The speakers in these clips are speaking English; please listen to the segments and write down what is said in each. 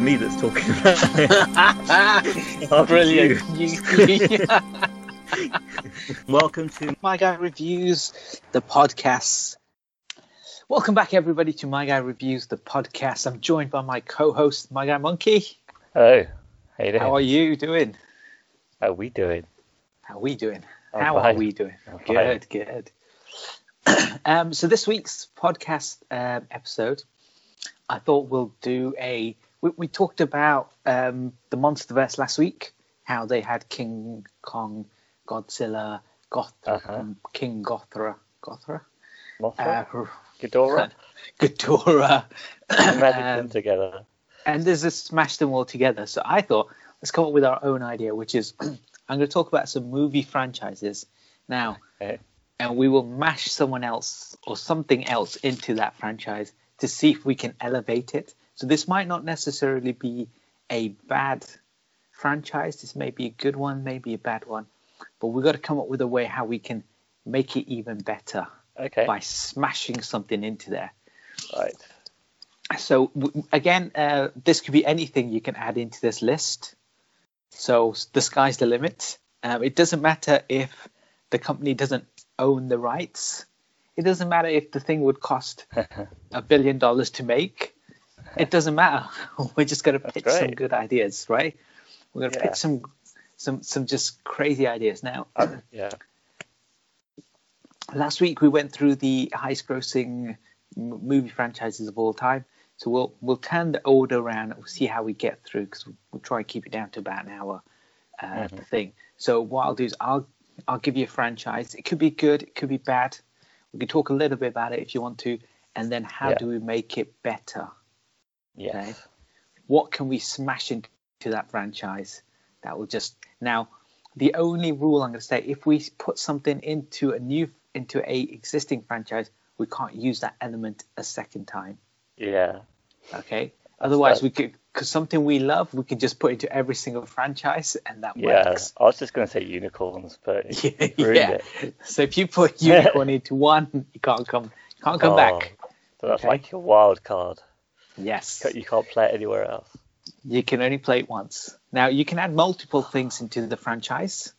is me that's talking about it. Brilliant. you. You- Welcome to My Guy Reviews, the podcast. Welcome back, everybody, to My Guy Reviews, the podcast. I'm joined by my co-host, My Guy Monkey. Hello. How you doing? How are you doing? How are we doing? How are we doing? I'm How are we doing? I'm Good, good. um, so this week's podcast um, episode, I thought we'll do a. We, we talked about um, the MonsterVerse last week, how they had King Kong, Godzilla, Goth, Uh-huh. um, King Gothra, Gothra, Mothra? uh, Ghidorah? Ghidorah, um, together. and there's just smash them all together. So I thought let's come up with our own idea, which is I'm going to talk about some movie franchises now, Okay. and we will mash someone else or something else into that franchise to see if we can elevate it. So this might not necessarily be a bad franchise. This may be a good one, maybe a bad one, but we've got to come up with a way how we can make it even better Okay. by smashing something into there. Right. So w- again, uh, this could be anything you can add into this list. So the sky's the limit. Um, it doesn't matter if the company doesn't own the rights. It doesn't matter if the thing would cost a billion dollars to make. It doesn't matter. We're just going to pitch some good ideas, right? We're going to Yeah. pitch some, some, some just crazy ideas. Now, yeah. last week we went through the highest grossing movie franchises of all time so we'll we'll turn the order around and we'll see how we get through because we'll try and keep it down to about an hour uh, Mhm. thing so what i'll do is i'll i'll give you a franchise it could be good it could be bad we can talk a little bit about it if you want to and then how Yeah. do we make it better Yes. what can we smash into that franchise that will just now the only rule i'm going to say if we put something into a new into a existing franchise we can't use that element a second time Yeah. okay otherwise right. we could because something we love we can just put into every single franchise and that Yeah. works I was just going to say unicorns, but yeah, yeah. it. so if you put unicorn into one you can't come can't come Oh, back So that's Okay. like your wild card. Yes You can't play it anywhere else. You can only play it once. Now you can add multiple things into the franchise.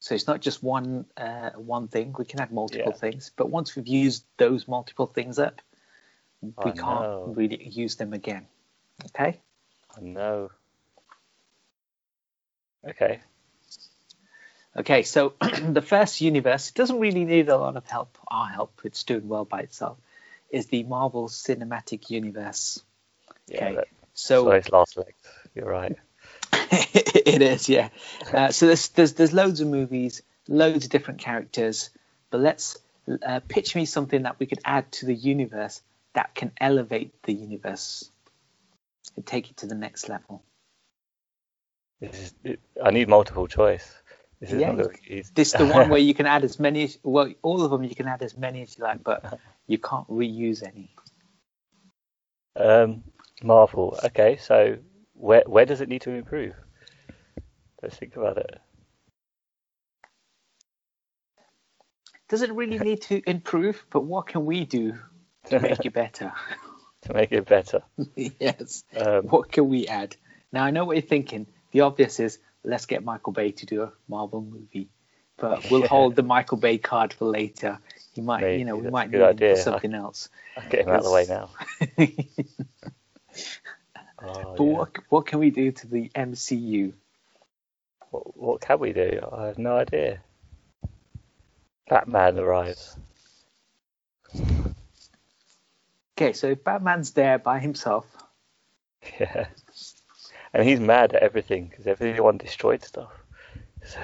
So it's not just one uh, one thing. We can add multiple Yeah. things. But once we've used those multiple things up, we I can't know. really use them again. Okay. I know. Okay. Okay. So the first universe it doesn't really need a lot of help. Our help. It's doing well by itself. Is the Marvel Cinematic Universe. Yeah. Okay. So so its last legs. You're right. it is, yeah. Uh, so there's, there's there's loads of movies, loads of different characters, but let's uh, pitch me something that we could add to the universe that can elevate the universe and take it to the next level. This is. It, I need multiple choice. This is Yeah, not going to be easy. This is the one where you can add as many, well, all of them you can add as many as you like, but you can't reuse any. Um, Marvel. Okay, so where where does it need to improve? Let's think about it. Does it really need to improve, but what can we do to make it better? to make it better. yes. Um, what can we add? Now I know what you're thinking. The obvious is let's get Michael Bay to do a Marvel movie, but we'll Yeah. hold the Michael Bay card for later. He might, you know, we might need idea. for something else. I'll get him out of the way now. Oh, but yeah. what what can we do to the MCU? What, what can we do? I have no idea. Batman arrives. Okay, so Batman's there by himself, Yeah. And he's mad at everything because everyone destroyed stuff. So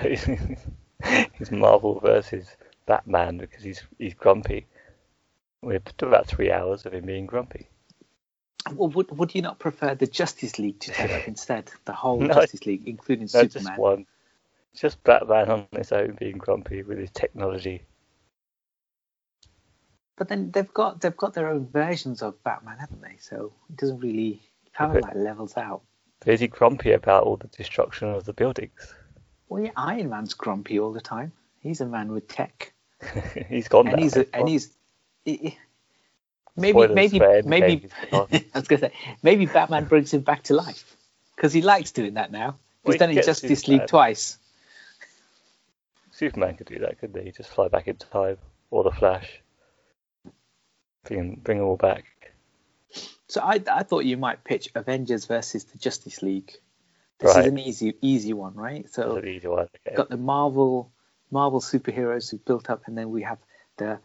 he's Marvel versus Batman because he's he's grumpy. We have about three hours of him being grumpy. well, would would you not prefer the Justice League to take up instead? The whole No. Justice League, including No, Superman. just one. Just Batman on his own being grumpy with his technology. But then they've got they've got their own versions of Batman, haven't they? So it doesn't really kind of like levels out. But is he grumpy about all the destruction of the buildings? Well, yeah, Iron Man's grumpy all the time. He's a man with tech, he's gone and now. he's a, and he's he- maybe Spoilers maybe maybe I was gonna say maybe Batman brings him back to life because he likes doing that now. Well, He's he done it in Justice Superman. League twice. Superman could do that, couldn't he? Just fly back in time, or the Flash. Bring bring them all back. So I I thought you might pitch Avengers versus the Justice League. This Right. is an easy easy one, right? So easy one. Okay. got the Marvel Marvel superheroes who built up, and then we have the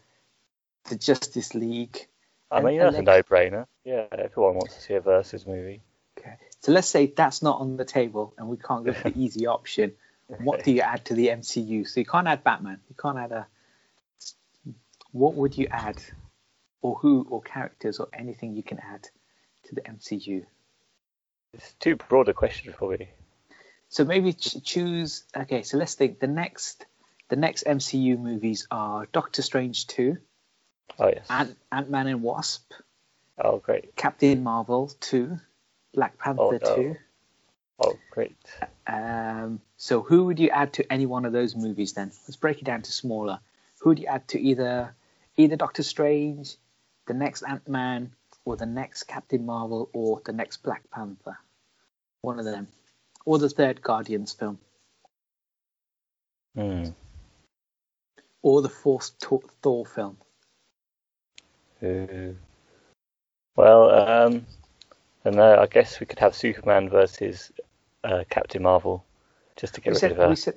the Justice League. I mean, that's a no-brainer. Yeah, everyone wants to see a versus movie. Okay, so let's say that's not on the table, and we can't go for the easy option. What do you add to the MCU? So you can't add Batman. You can't add a. What would you add, or who, or characters, or anything you can add to the MCU? It's too broad a question for me. So maybe ch- choose. Okay, so let's think. The next, the next MCU movies are Doctor Strange two, Oh yes. Ant Ant Man and Wasp, Oh great. Captain Marvel two, Black Panther no. two. Oh great. Um, so who would you add to any one of those movies then? Let's break it down to smaller. Who would you add to either either Doctor Strange, the next Ant Man, or the next Captain Marvel, or the next Black Panther? One of them, or the third Guardians film, Hmm. or the fourth Thor, Thor film. Ooh. Well, um, I don't. I guess we could have Superman versus uh, Captain Marvel, just to get We rid said, of her. we said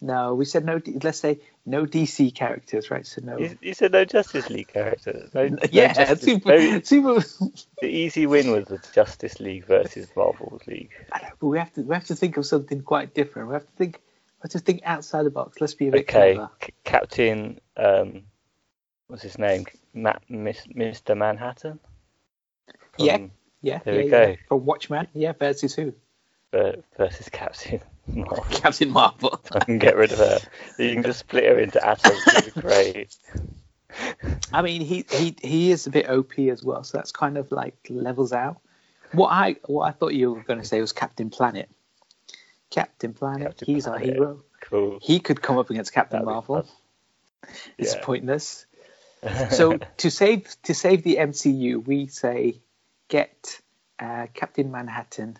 no. We said no. Let's say no DC characters, right? So no. You, you said no Justice League characters. No, no yeah, Justice- super, no- super. the easy win was the Justice League versus Marvel League. I know, but we have to we have to think of something quite different. We have to think we have to think outside the box. Let's be a bit Okay, clever. C- Captain. Um, what's his name? Matt, Miss, Mr. Manhattan. Yeah. From- Yeah, There yeah, we yeah. go. For Watchman, yeah, versus who? ver- versus Captain Marvel. Captain Marvel. I can get rid of her. You can just split her into atoms. It'd be great. I mean, he he he is a bit OP as well, so that's kind of like levels out. What I what I thought you were going to say was Captain Planet. Captain Planet, Captain he's our hero. Cool. He could come up against Captain That'd Marvel. It's Yeah. pointless. So to save to save the MCU, we say get uh, Captain Manhattan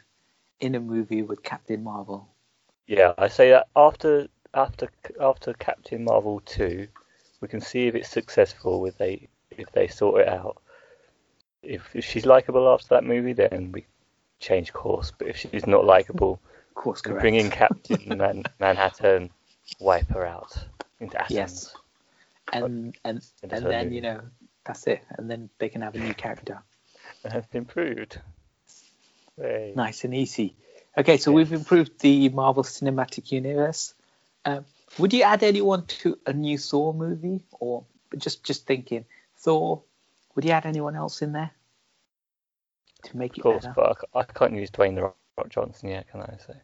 in a movie with Captain Marvel. Yeah, I say that after after after Captain Marvel two, we can see if it's successful with they if they sort it out. If, if she's likable after that movie, then we change course. But if she's not likable, course, correct. bring in Captain Man- Manhattan, wipe her out into atoms. Yes. and and and then movie. you know that's it, and then they can have a new character. Has improved. Hey. Nice and easy. Okay, so we've improved the Marvel Cinematic Universe. Um, would you add anyone to a new Thor movie, or just just thinking Thor? Would you add anyone else in there to make it? Of course, better? but I can't use Dwayne the Rock Johnson yet, can I say?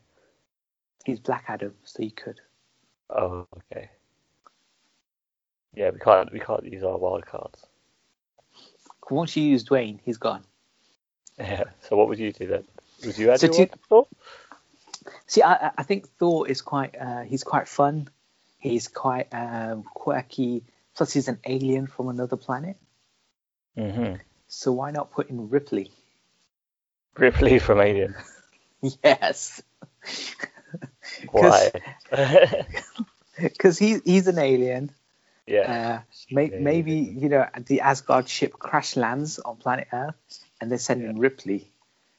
He's Black Adam, so you could. Oh, okay. Yeah, we can't we can't use our wild cards. Once you use Dwayne, he's gone. Yeah. So what would you do then? Would you add So anyone to- Thor? See, I, I- think Thor is quite. Uh, he's quite fun. He's quite um, quirky. Plus, he's an alien from another planet. hmm So why not put in Ripley? Ripley from Alien. Yes, Why? because he he's an alien. yeah. Uh, may, Yeah, maybe you know the Asgard ship crash lands on planet Earth, and they send in Ripley,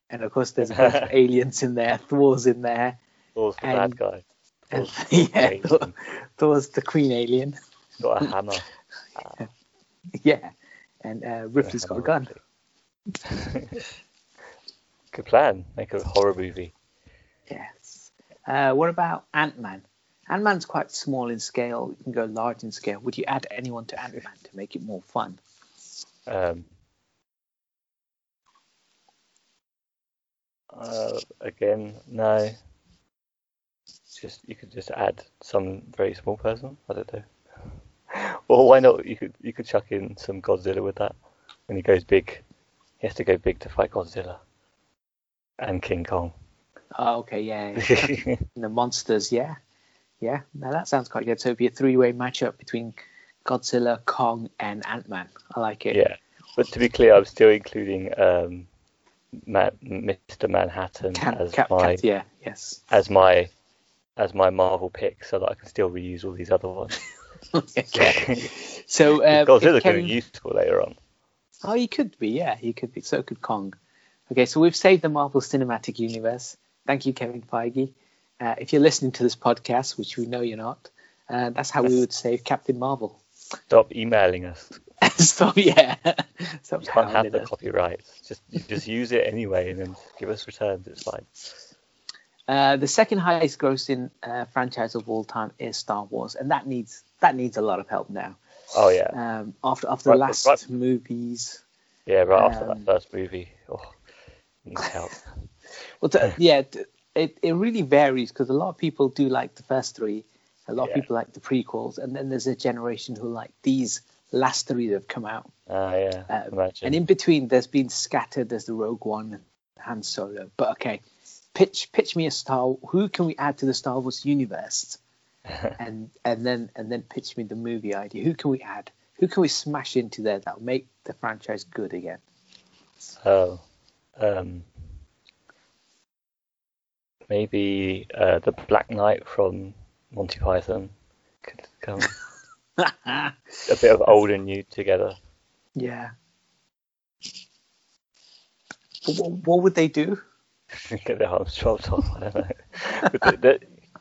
and of course there's a bunch of aliens in there. Thor's in there, Thor's the and- bad guy. and Thor's yeah. Thor, Thor's the Queen alien. He's got a hammer. Yeah, and uh, Ripley's got a gun. Good plan. Make a horror movie. Yes. Uh, what about Ant Man? Ant Man's quite small in scale. You can go large in scale. Would you add anyone to Ant Man to make it more fun? Um, uh, again, no. Just you could just add some very small person. I don't know. Or why not? You could you could chuck in some Godzilla with that. When he goes big, he has to go big to fight Godzilla and King Kong. Oh, okay, yeah. yeah. The monsters, yeah, yeah. Now that sounds quite good. So it'd be a three-way matchup between Godzilla, Kong, and Ant Man. I like it. yeah, but to be clear, I'm still including um, Ma- Mr. Manhattan Can, as Cap- my Cap- yeah, yes. as my as my Marvel pick, so that I can still reuse all these other ones. okay. So um, Godzilla could be useful later on. Oh, he could be, yeah, he could be. So could Kong. Okay, so we've saved the Marvel Cinematic Universe. Thank you, Kevin Feige. Uh, if you're listening to this podcast, which we know you're not, uh, that's how we would save Captain Marvel. Stop emailing us. so yeah, so You can't have the us. copyrights. Just just use it anyway, and then give us returns. It's fine. Uh, the second highest grossing uh, franchise of all time is Star Wars, and that needs that needs a lot of help now. Oh yeah, Um, after after the last right. movies, yeah. Right after um, that first movie, oh, needs help. well, t- yeah, it it really varies because a lot of people do like the first three, a lot Yeah. of people like the prequels, and then there's a generation who like these last three that have come out. Ah yeah, Um, imagine. And in between, there's been scattered. There's the Rogue One, and Han Solo. But okay, pitch pitch me a Star. Who can we add to the Star Wars universe? and and then and then pitch me the movie idea. Who can we add? Who can we smash into there that'll make the franchise good again? Oh, um, maybe uh, the Black Knight from Monty Python could come. a bit of old and new together. yeah. But what, what would they do? Get their arms chopped off. I don't know. But the, the,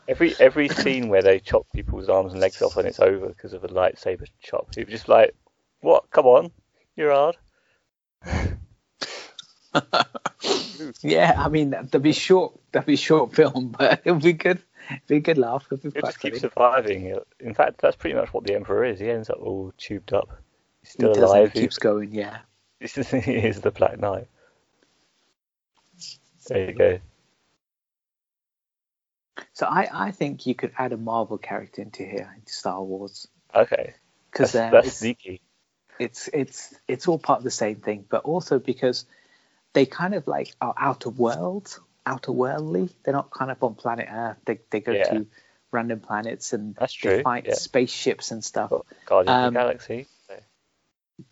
every every scene where they chop people's arms and legs off and it's over because of a lightsaber chop, you're just like, what? Come on, you're hard. Yeah, I mean that'd be short. That'd be short film, but it'd be good. A good laugh. It'd be It just keeps surviving. In fact, that's pretty much what the Emperor is. He ends up all tubed up. He's He still doesn't, alive. he keeps going. Yeah. This is, he is the Black Knight. There you go. So I, I think you could add a Marvel character into here, into Star Wars, Okay. because That's, uh, that's it's, sneaky. it's it's it's all part of the same thing, but also because they kind of like are out of world, outer worldly. They're not kind of on planet Earth. They they go Yeah. to random planets and That's they true, fight yeah. spaceships and stuff. Guardians Um, of the Galaxy. So,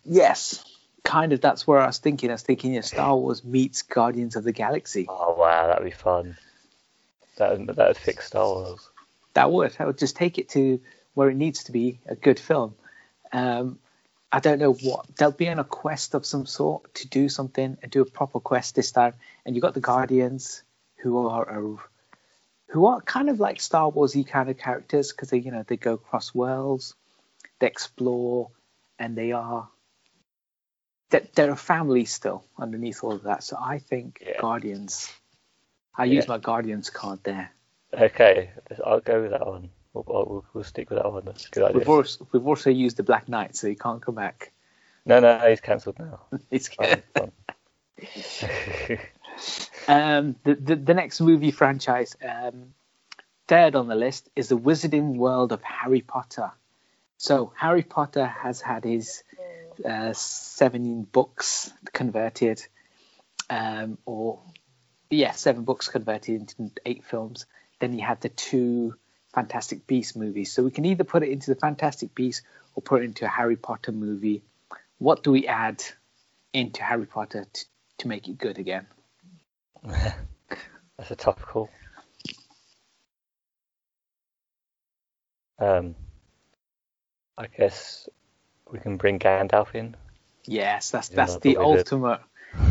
Yes, kind of. That's where I was thinking. I was thinking, yeah, Star Wars meets Guardians of the Galaxy. Oh wow, that'd be fun. That would, that would fix Star Wars. That would. That would just take it to where it needs to be a good film. Um, I don't know what they'll be on a quest of some sort to do something and do a proper quest this time. And you got the Guardians, who are who are kind of like Star Warsy kind of characters because they you know they go across worlds, they explore, and they are that they're a family still underneath all of that. So I think Yeah. Guardians. I Yeah. use my Guardians card there. Okay, I'll go with that one. We'll, we'll, we'll stick with that one. That's a good idea. We've also, we've also used the Black Knight, so he can't come back. No, no, he's cancelled now. Fine, fine. um, the, the the next movie franchise, um, third on the list, is the Wizarding World of Harry Potter. So Harry Potter has had his uh, seven books converted, um, or yeah, seven books converted into eight films. Then he had the two Fantastic Beasts movies. So we can either put it into the Fantastic Beasts or put it into a Harry Potter movie. What do we add into Harry Potter to, to make it good again? That's a tough call. Um, I guess we can bring Gandalf in. Yes, that's that's the ultimate.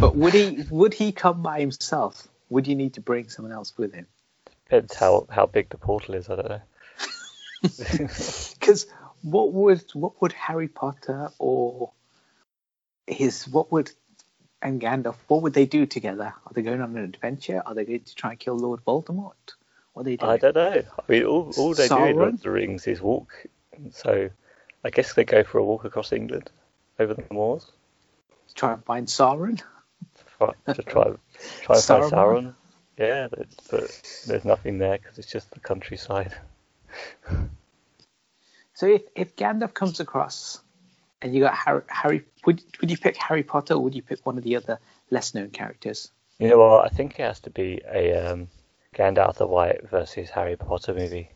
But would he would he come by himself? Would you need to bring someone else with him? Depends how, how big the portal is. I don't know. Because what would what would Harry Potter or his what would and Gandalf what would they do together? Are they going on an adventure? Are they going to try and kill Lord Voldemort? What are they doing? I don't know. I mean, all, all they do in Lord of the Rings is walk. So I guess they go for a walk across England over the moors Try and find Sauron. to try, to try, try and find? Sauron. Yeah, but, but there's nothing there because it's just the countryside. So if, if Gandalf comes across and you got Harry, Harry would would you pick Harry Potter or would you pick one of the other less known characters? You know what? I think it has to be a um, Gandalf the White versus Harry Potter movie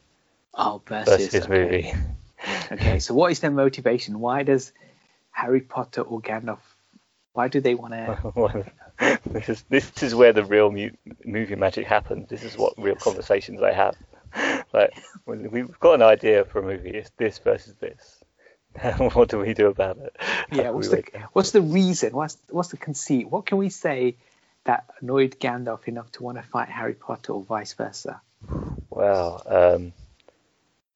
Oh, versus, versus okay. movie. Okay, so what is their motivation? Why does Harry Potter or Gandalf Why do they want to? this is this is where the real mu- movie magic happens. This is what real conversations I have. Like when we've got an idea for a movie, it's this versus this. what do we do about it? Yeah, what's the what's the reason? What's what's the conceit? What can we say that annoyed Gandalf enough to want to fight Harry Potter or vice versa? Well, um,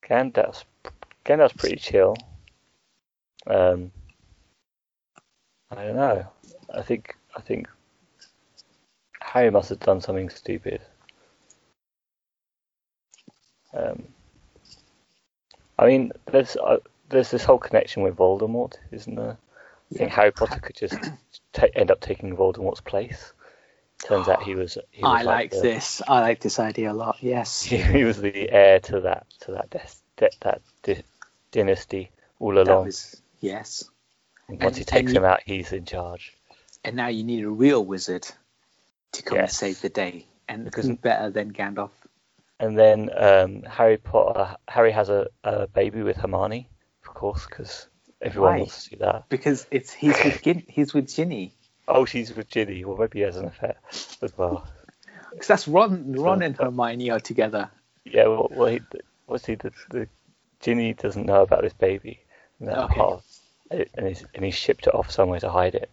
Gandalf's Gandalf's pretty chill. Um, I don't know. I think I think Harry must have done something stupid. Um, I mean, there's uh, there's this whole connection with Voldemort, isn't there? I think Yeah. Harry Potter could just ta end up taking Voldemort's place. Turns out he was. He was I like the- this. I like this idea a lot. Yes. he was the heir to that to that de- that di- dynasty all along. was yes. and once and- he takes him out, he's in charge. And now you need a real wizard to come and save the day. And Because- better than Gandalf? And then um, Harry Potter, Harry has a, a baby with Hermione, of course, because everyone Why? wants to see that. Because it's he's with Gin, he's with Ginny. Oh, she's with Ginny. Well, maybe he has an affair as well. Because that's Ron. Ron and Hermione are together. Yeah. Well, well he, what's he? The, the Ginny doesn't know about this baby. And that Okay. part, and he's and he shipped it off somewhere to hide it.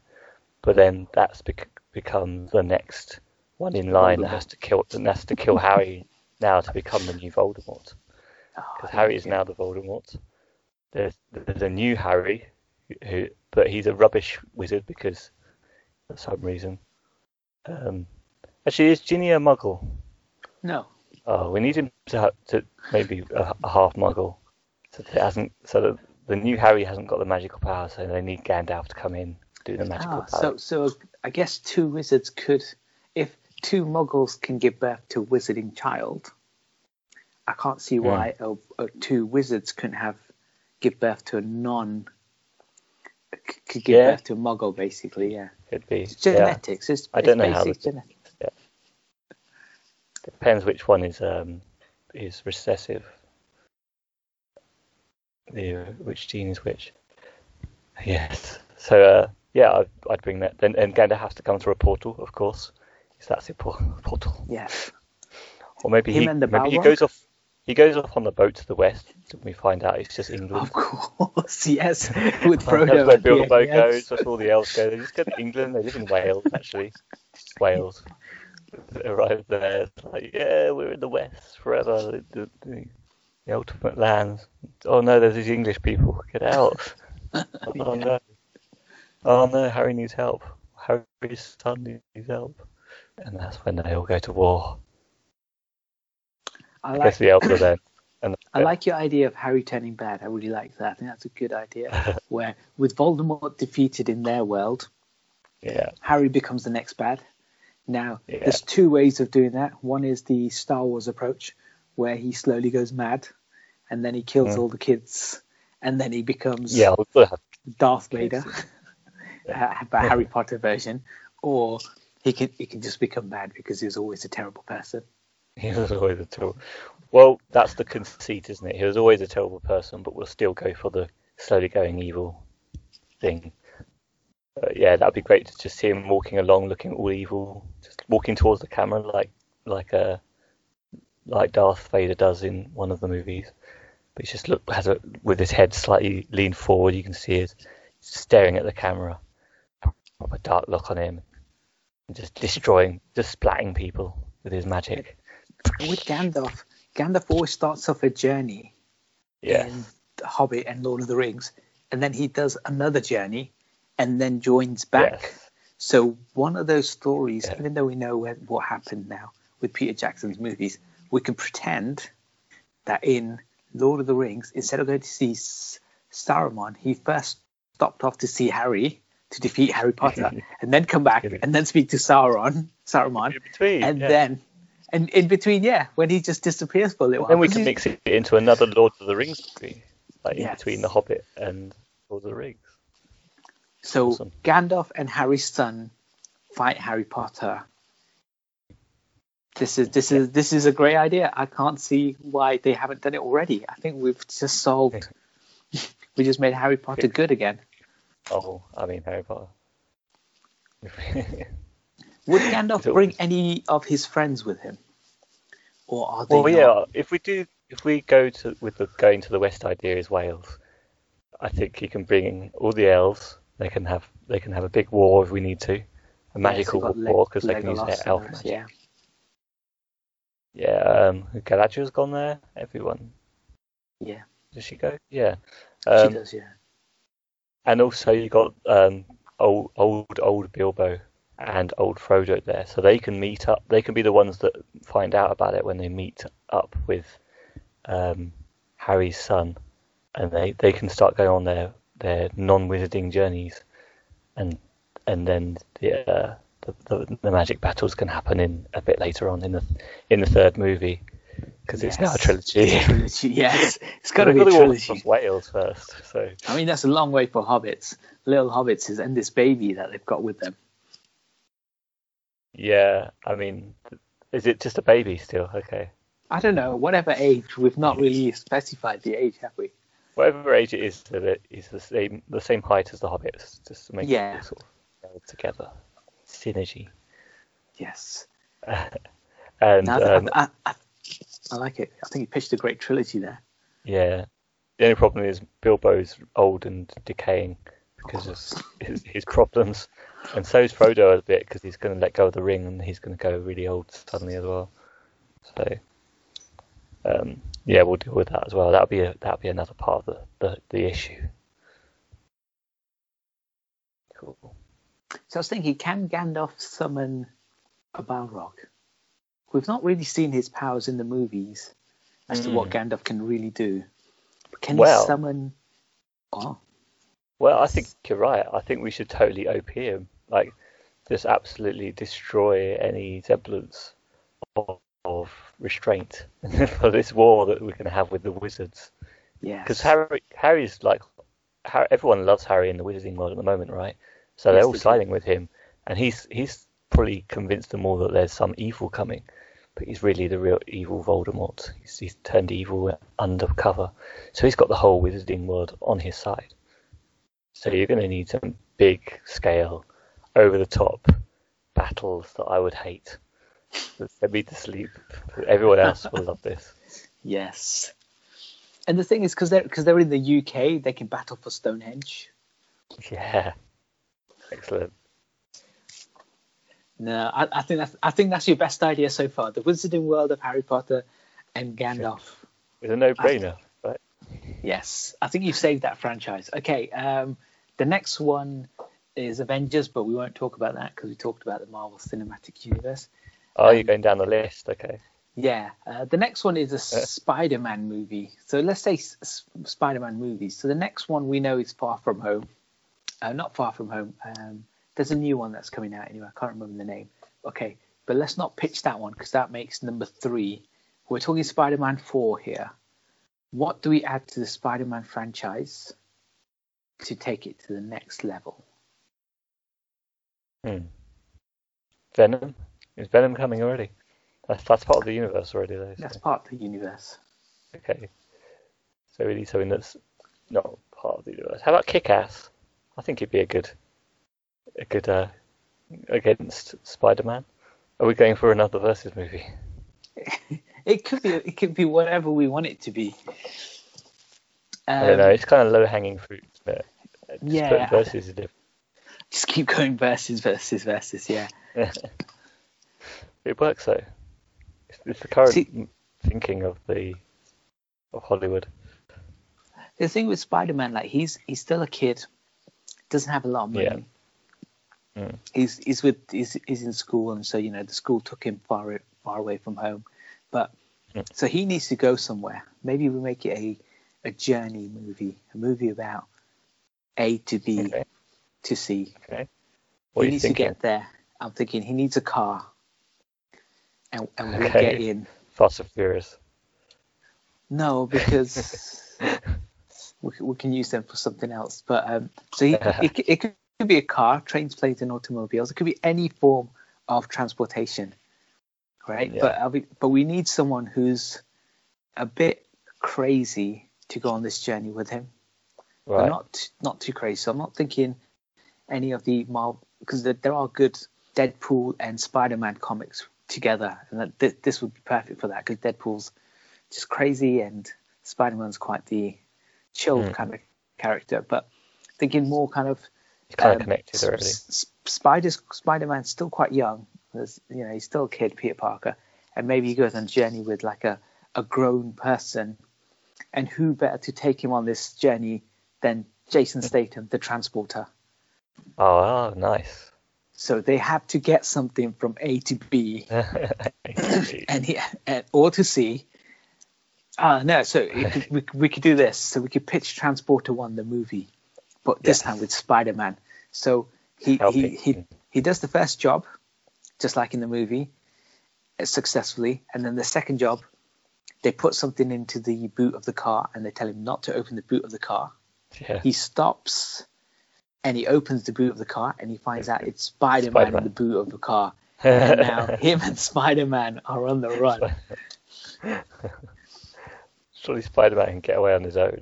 But then that's bec- become the next one in line that has to kill that has to kill Harry now to become the new Voldemort. Oh, Because Harry is now the Voldemort. There's there's a new Harry, who but he's a rubbish wizard because for some reason. Um, actually, is Ginny a Muggle? no. Oh, we need him to, ha- to maybe a, a half Muggle, so that it hasn't so that the new Harry hasn't got the magical power. So they need Gandalf to come in do the magical Ah, power. so so I guess two wizards could, if two Muggles can give birth to a wizarding child, I can't see why uh uh two wizards couldn't have give birth to a non. Could give Yeah. birth to a Muggle, basically. Yeah, Could be. it's yeah. genetics. It's, I don't it's know how the- genetics. Depends which one is um is recessive. The uh, which gene is which. Yes. So uh, yeah, I'd, I'd bring that. Then and Gandalf has to come through a portal, of course. Because that's a portal. Yes. Or maybe Him he and maybe he goes off. He goes off on the boat to the west. And we find out it's just England. Of course, yes. With That's Frodo. where at the Bilbo end, yes. That's all the elves go. They just go to England. They live in Wales, actually. Wales. They arrive there. It's like, yeah, we're in the West forever. The, the, the ultimate lands. Oh no, there's these English people. Get out. Oh no. Oh no, Harry needs help. Harry's son needs help. And that's when they all go to war. I like the elves are then. And I like your idea of Harry turning bad. I really like that. I think that's a good idea. Where with Voldemort defeated in their world, Yeah. Harry becomes the next bad. Now, Yeah. there's two ways of doing that. One is the Star Wars approach, where he slowly goes mad, and then he kills Mm. all the kids, and then he becomes Yeah, Darth Vader, but Harry Potter version, or he can he can just become bad because he was always a terrible person. He was always a terrible. Well, that's the conceit, isn't it? He was always a terrible person, but we'll still go for the slowly going evil thing. But yeah, that'd be great to just see him walking along, looking all evil, just walking towards the camera like like a like Darth Vader does in one of the movies. But he's just look has a with his head slightly leaned forward. You can see it staring at the camera, a dark look on him, and just destroying, just splatting people with his magic. With Gandalf, Gandalf always starts off a journey Yeah. in The Hobbit and Lord of the Rings, and then he does another journey, and then joins back. Yes. So one of those stories, Yeah. even though we know what happened now with Peter Jackson's movies, we can pretend that in Lord of the Rings, instead of going to see Saruman, he first stopped off to see Harry to defeat Harry Potter, and then come back and then speak to Sauron, Saruman, In between, and yeah. then and in between, yeah, when he just disappears for a little while. then we 'Cause can mix it into another Lord of the Rings movie, like in Yes. between The Hobbit and Lord of the Rings. So Awesome. Gandalf and Harry's son fight Harry Potter. This is this is this is a great idea. I can't see why they haven't done it already. I think we've just solved. we just made Harry Potter good again. Oh, I mean Harry Potter. Would Gandalf bring any of his friends with him, or are they? well, not? yeah. If we do, if we go to with the going to the west idea is Wales, I think you can bring all the elves. They can have they can have a big war if we need to, a magical war because they can use their elf magic. Yeah. Yeah, um, Galadriel's gone there. Everyone. Yeah. Does she go? Yeah. she Um, does. Yeah. And also you got um, old, old, old Bilbo and old Frodo there, so they can meet up. They can be the ones that find out about it when they meet up with um, Harry's son, and they, they can start going on their, their non-wizarding journeys, and and then the, uh, the, the the magic battles can happen in a bit later on in the in the third movie because it's now a Yes. trilogy. trilogy. Yes, it's got to be a trilogy. across Wales first, so. I mean, that's a long way for hobbits. Little hobbits is and this baby that they've got with them. Yeah, I mean, is it just a baby still? Okay. I don't know, whatever age. We've not really specified the age, have we? Whatever age it is, that it is the same the same height as the hobbits, just to make Yeah. it sort of together. Synergy. Yes. And No, I, um, I, I, I like it. I think he pitched a great trilogy there. yeah, the only problem is Bilbo's old and decaying because of his, his problems, and so is Frodo a bit because he's going to let go of the ring and he's going to go really old suddenly as well. So, um, yeah, we'll deal with that as well. That'll be a, that'll be another part of the, the, the issue. Cool. So I was thinking, can Gandalf summon a Balrog? We've not really seen his powers in the movies as to what hmm. Gandalf can really do. But can Well- he summon? Oh, Well, I think you're right. I think we should totally OP him. Like, just absolutely destroy any semblance of, of restraint for this war that we're going to have with the wizards. yes. Because Harry, Harry's like, Harry, everyone loves Harry in the wizarding world at the moment, right? So they're Yes, all siding with him, and he's he's probably convinced them all that there's some evil coming, but he's really the real evil Voldemort. He's, he's turned evil undercover, so he's got the whole wizarding world on his side. So you're going to need some big scale, over the top battles that I would hate. That send me to sleep. Everyone else will love this. Yes. And the thing is, because they're because they're in the UK, they can battle for Stonehenge. Yeah. Excellent. No, I, I think that's I think that's your best idea so far. The Wizarding World of Harry Potter and Gandalf. It's a no-brainer, right? Yes, I think you've saved that franchise. Okay, um, the next one is Avengers, but we won't talk about that because we talked about the Marvel Cinematic Universe. Oh, you're Um, going down the list. Okay. Yeah, uh, the next one is a Spider-Man movie. So let's say s- Spider-Man movies. So the next one we know is Far From Home. Uh, not Far From Home. Um, there's a new one that's coming out anyway. I can't remember the name. Okay, but let's not pitch that one because that makes number three. We're talking Spider-Man 4 here. What do we add to the Spider-Man franchise to take it to the next level? Hmm. Venom? Is Venom coming already? That's, that's part of the universe already, though. That's part of the universe. Okay. So we need something that's not part of the universe. How about Kick-Ass? I think it'd be a good, a good uh, against Spider-Man. Are we going for another versus movie? It could be. It could be whatever we want it to be. I don't Um, know. It's kind of low-hanging fruit. But just Yeah. putting versus. Just keep going versus versus versus. Yeah. it works though. It's, it's the current See- thinking of the of Hollywood. The thing with Spider-Man, like he's he's still a kid, doesn't have a lot of money. Yeah. Mm. He's he's with he's, he's in school, and so you know the school took him far far away from home. But Mm. so he needs to go somewhere. Maybe we make it a a journey movie, a movie about A to B Okay. to C. Okay. What he needs thinking? to get there. I'm thinking he needs a car, and and we'll Okay. get in. Fast and Furious. No, because we, can- we can use them for something else. But um, so he, it, it could be a car, trains, planes, and automobiles. It could be any form of transportation, right? Yeah. But I'll but we need someone who's a bit crazy to go on this journey with him. But Right. not not too crazy. So I'm not thinking any of the Marvel because there, there are good Deadpool and Spider-Man comics together, and that, this, this would be perfect for that because Deadpool's just crazy and Spider-Man's quite the chilled Hmm. kind of character. But thinking more kind of It's kind um, of connected already. S- S- Spider-Man's still quite young. There's, you know, he's still a kid, Peter Parker, and maybe he goes on a journey with like a, a grown person. And who better to take him on this journey than Jason Statham, the transporter? Oh, nice. So they have to get something from A to B, and he and, or to C. Uh, no, so we, we could do this. So we could pitch Transporter One, the movie, but this time with Spider-Man. So he he, Helping. he he does the first job, just like in the movie, uh, successfully, and then the second job, they put something into the boot of the car, and they tell him not to open the boot of the car. yeah. He stops, and he opens the boot of the car, and he finds out it's Spider-Man, in the boot of the car. And now him and Spider-Man are on the run. Surely Spider-Man can get away on his own.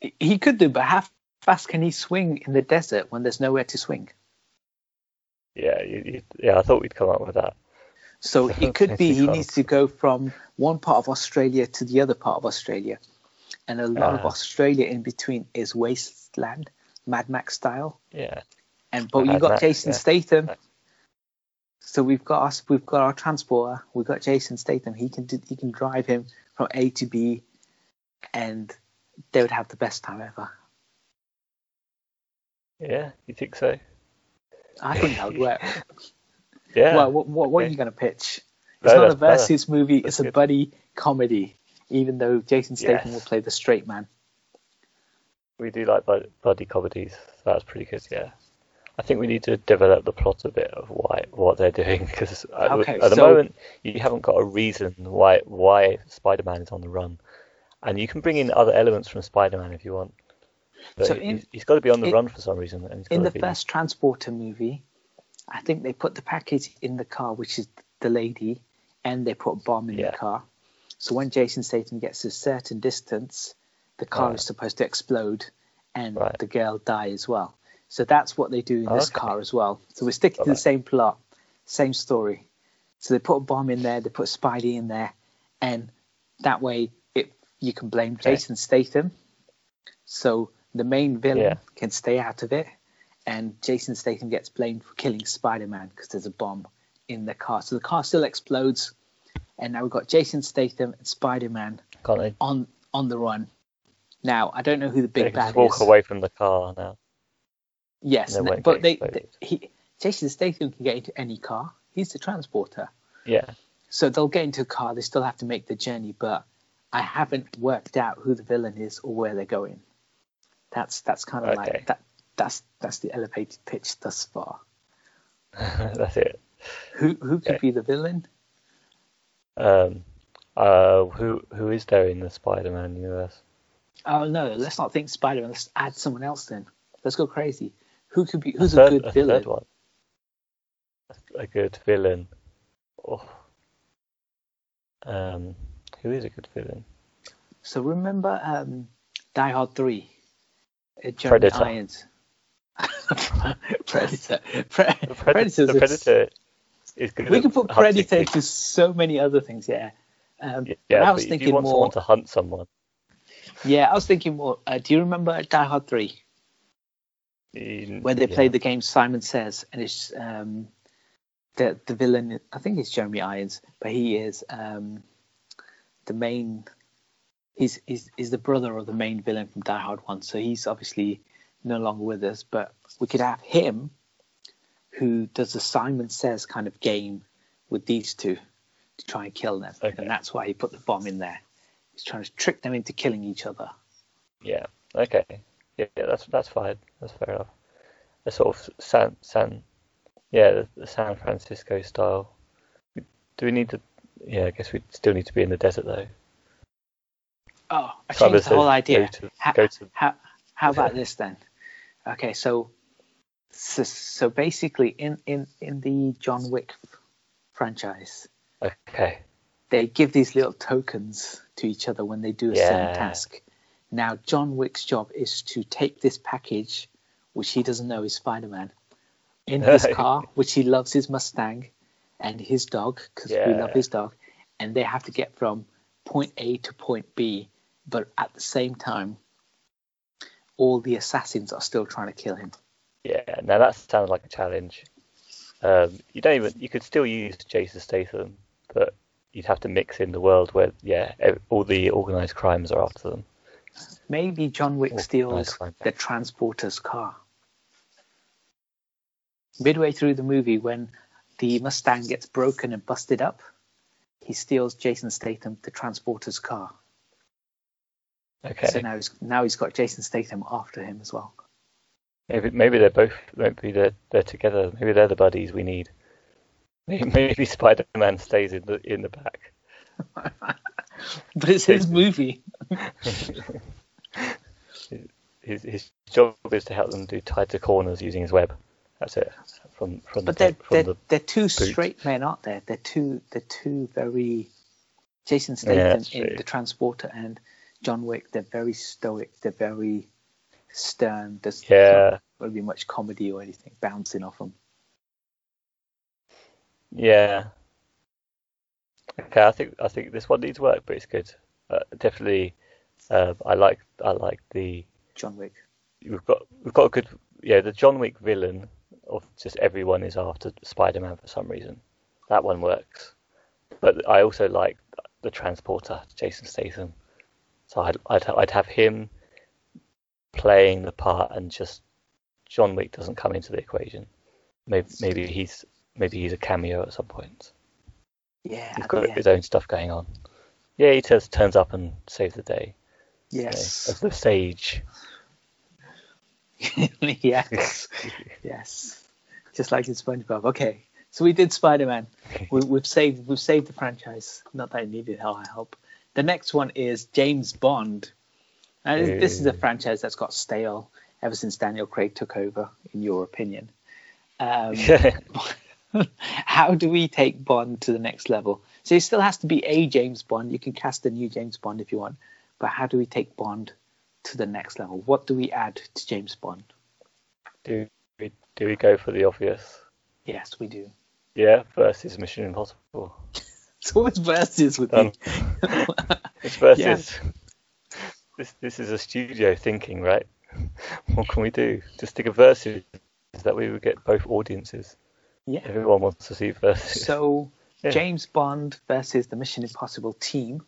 He could do, but how fast can he swing in the desert when there's nowhere to swing? Yeah, you, you, yeah. I thought we'd come up with that. So it could be he needs to go from one part of Australia to the other part of Australia. And a lot of Ah. Australia in between is wasteland, Mad Max style. Yeah. And but you got Max, Jason yeah. Statham. So we've got us we've got our transporter, we've got Jason Statham. He can do, he can drive him from A to B and they would have the best time ever. Yeah, you think so? I think that would work. Yeah. Well, what, what, what are you going to pitch? No, It's not a that's better. versus movie. That's it's a buddy comedy. Even though Jason Statham Yes. will play the straight man. We do like buddy comedies, so that's pretty good. Yeah. I think we need to develop the plot a bit of why what they're doing because at, Okay, at the so- moment you haven't got a reason why why Spider-Man is on the run, and you can bring in other elements from Spider-Man if you want. But So in- he's, he's got to be on the in- run for some reason. And he's In the be, first Transporter movie, I think they put the package in the car, which is the lady, and they put a bomb in Yeah. the car. So when Jason Statham gets a certain distance, the car Right. is supposed to explode and Right. the girl die as well. So that's what they do in this Okay. car as well. So we're sticking to the same plot, same story. So they put a bomb in there, they put Spidey in there, and that way you can blame Okay. Jason Statham. So the main villain Yeah. can stay out of it, and Jason Statham gets blamed for killing Spider-Man because there's a bomb in the car. So the car still explodes, and now we've got Jason Statham and Spider-Man on on the run. Now I don't know who the They big can bad just walk is. away from the car now. Yes, They no, but they, they he Jason Statham can get into any car. He's the transporter, Yeah. so they'll get into a car. They still have to make the journey, but I haven't worked out who the villain is or where they're going. That's that's kind of Okay. like that. That's that's the elevated pitch thus far. That's it. Who who could Okay. be the villain? Um, uh, who who is there in the Spider-Man universe? Oh no, let's not think Spider-Man. Let's add someone else then. Let's go crazy. Who could be? Who's a, third, good a villain? third one. A good villain. Oh. Um, who is a good villain? So remember um, Die Hard Three, uh, Jeremy Predator. Irons. Predator. Pre- The, Pred- Predator's the a- Predator is good. We can put Predator to so many other things. Yeah. Um, Yeah, I was thinking you want more. someone to hunt someone, Yeah, I was thinking more. Uh, do you remember Die Hard Three, you- where they yeah. played the game Simon Says, and it's um, the the villain. I think it's Jeremy Irons, but he is um, the main. He's, he's he's the brother of the main villain from Die Hard One, so he's obviously no longer with us. But we could have him, who does the Simon Says kind of game with these two to try and kill them, Okay. and that's why he put the bomb in there. He's trying to trick them into killing each other. Yeah. Okay. Yeah, yeah, that's that's fine. That's fair enough. A sort of San San, yeah, the, the San Francisco style. Do we need to? Yeah, I guess we still need to be in the desert though. Oh, I Can't changed the whole idea. to- How, to- how, how about this then? Okay, so, so so basically in, in, in the John Wick franchise, Okay. they give these little tokens to each other when they do a certain task. Now, John Wick's job is to take this package which he doesn't know is Spider Man, in his car, which he loves his Mustang, and his dog because we love his dog, and they have to get from point A to point B, but at the same time, all the assassins are still trying to kill him. Yeah, now that sounds like a challenge. Um, you don't even you could still use Jason Statham, but you'd have to mix in the world where yeah all the organized crimes are after them. Maybe John Wick steals the transporter's car. Midway through the movie, when the Mustang gets broken and busted up, he steals Jason Statham the transporter's car. Okay, So now he's now he's got Jason Statham after him as well. maybe maybe they're both maybe they're they're together. Maybe they're the buddies we need. Maybe, maybe Spider-Man stays in the in the back. But it's his movie. His his job is to help them do tighter corners using his web. That's it. From from But the they're from they're, the they're two straight men, aren't they? They're two they're two very Jason Statham that's in the transporter and John Wick. They're very stoic. They're very stern. There's yeah. not be much comedy or anything bouncing off them. Yeah. Okay, I think I think this one needs work, but it's good. Uh, definitely, uh, I like I like the John Wick. we've got we've got a good yeah the John Wick villain of just everyone is after Spider-Man for some reason. That one works, but I also like the transporter Jason Statham. So I'd I'd, I'd have him playing the part, and just John Wick doesn't come into the equation. Maybe maybe he's maybe he's a cameo at some point. Yeah, He's got end. his own stuff going on. Yeah, he turns turns up and saves the day. you know, Yes. as the sage. yes. yes. Just like in SpongeBob. Okay. So we did Spider Man. We, we've saved we've saved the franchise. Not that it needed our help. The next one is James Bond. And this- this is a franchise that's got stale ever since Daniel Craig took over, in your opinion. Um, how do we take Bond to the next level? So it still has to be a James Bond. You can cast a new James Bond if you want, but how do we take Bond to the next level? What do we add to James Bond? do we do we go for the obvious? Yes, we do. Yeah, versus Mission Impossible. It's always versus with Um, me. It's versus. Yeah. This this is a studio thinking, right? What can we do? Just stick a versus is that we would get both audiences. yeah. Everyone wants to see versus. So Yeah. James Bond versus the Mission Impossible team,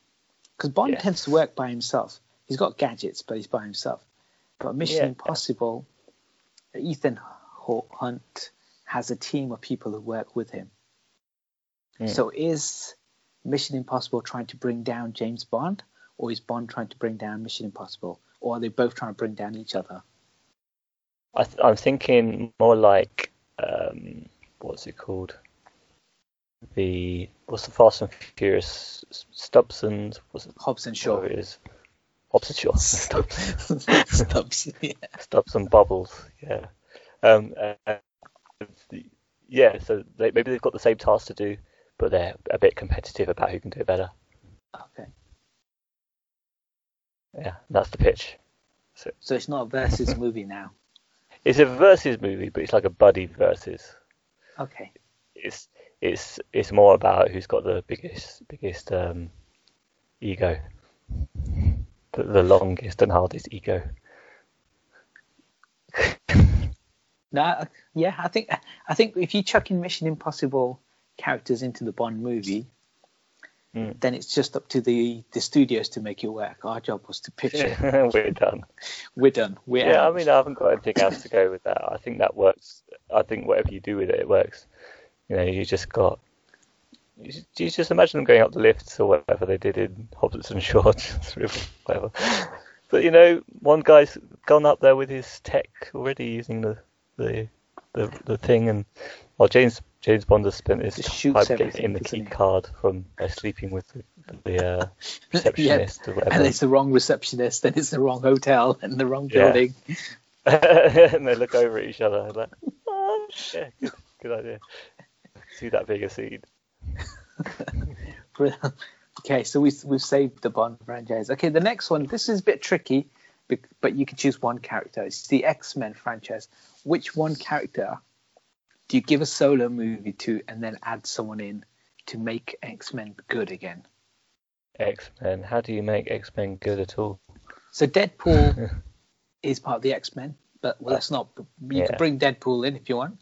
because Bond Yes. tends to work by himself. He's got gadgets, but he's by himself. But Mission Yeah. Impossible, Ethan Hunt has a team of people who work with him. Mm. So is Mission Impossible trying to bring down James Bond, or is Bond trying to bring down Mission Impossible, or are they both trying to bring down each other? I th- I'm thinking more like um, what's it called? The what's the Fast and Furious Stubbsons? What's it? Hobbs and Shaw. It is. Shaw. Stubbs. Stubbs, yeah. Stubbs and Bubbles. Yeah. Um. uh, yeah. So they, maybe they've got the same task to do, but they're a bit competitive about who can do it better. Okay. Yeah. That's the pitch. So it's not a versus movie now. It's a versus movie, but it's like a buddy versus. Okay. it's it's it's more about who's got the biggest biggest um, ego, the, the longest and hardest ego. No, yeah, I think I think if you chuck in Mission Impossible characters into the Bond movie, Mm. then it's just up to the the studios to make it work. Our job was to pitch it. We're done. We're done. We're Yeah, I mean, I haven't got anything else to go with that. I think that works. I think whatever you do with it, it works. You know, you just got. Just, you just imagine them going up the lifts or whatever they did in Hobbits and just whatever. But you know, one guy's gone up there with his tech already using the the the, the thing, and well, James James Bond has spent his time getting in the key card from uh, sleeping with the, the uh, receptionist or whatever. and it's the wrong receptionist, and it's the wrong hotel and the wrong Yeah. building. and they look over at each other like, oh, yeah, good, good idea. See that bigger seed. okay, so we we've saved the Bond franchise. Okay, the next one. This is a bit tricky. but you can choose one character. It's the X Men franchise. Which one character do you give a solo movie to, and then add someone in to make X Men good again? X Men. How do you make X Men good at all? So Deadpool is part of the X Men, but well, let's not. You Yeah. can bring Deadpool in if you want.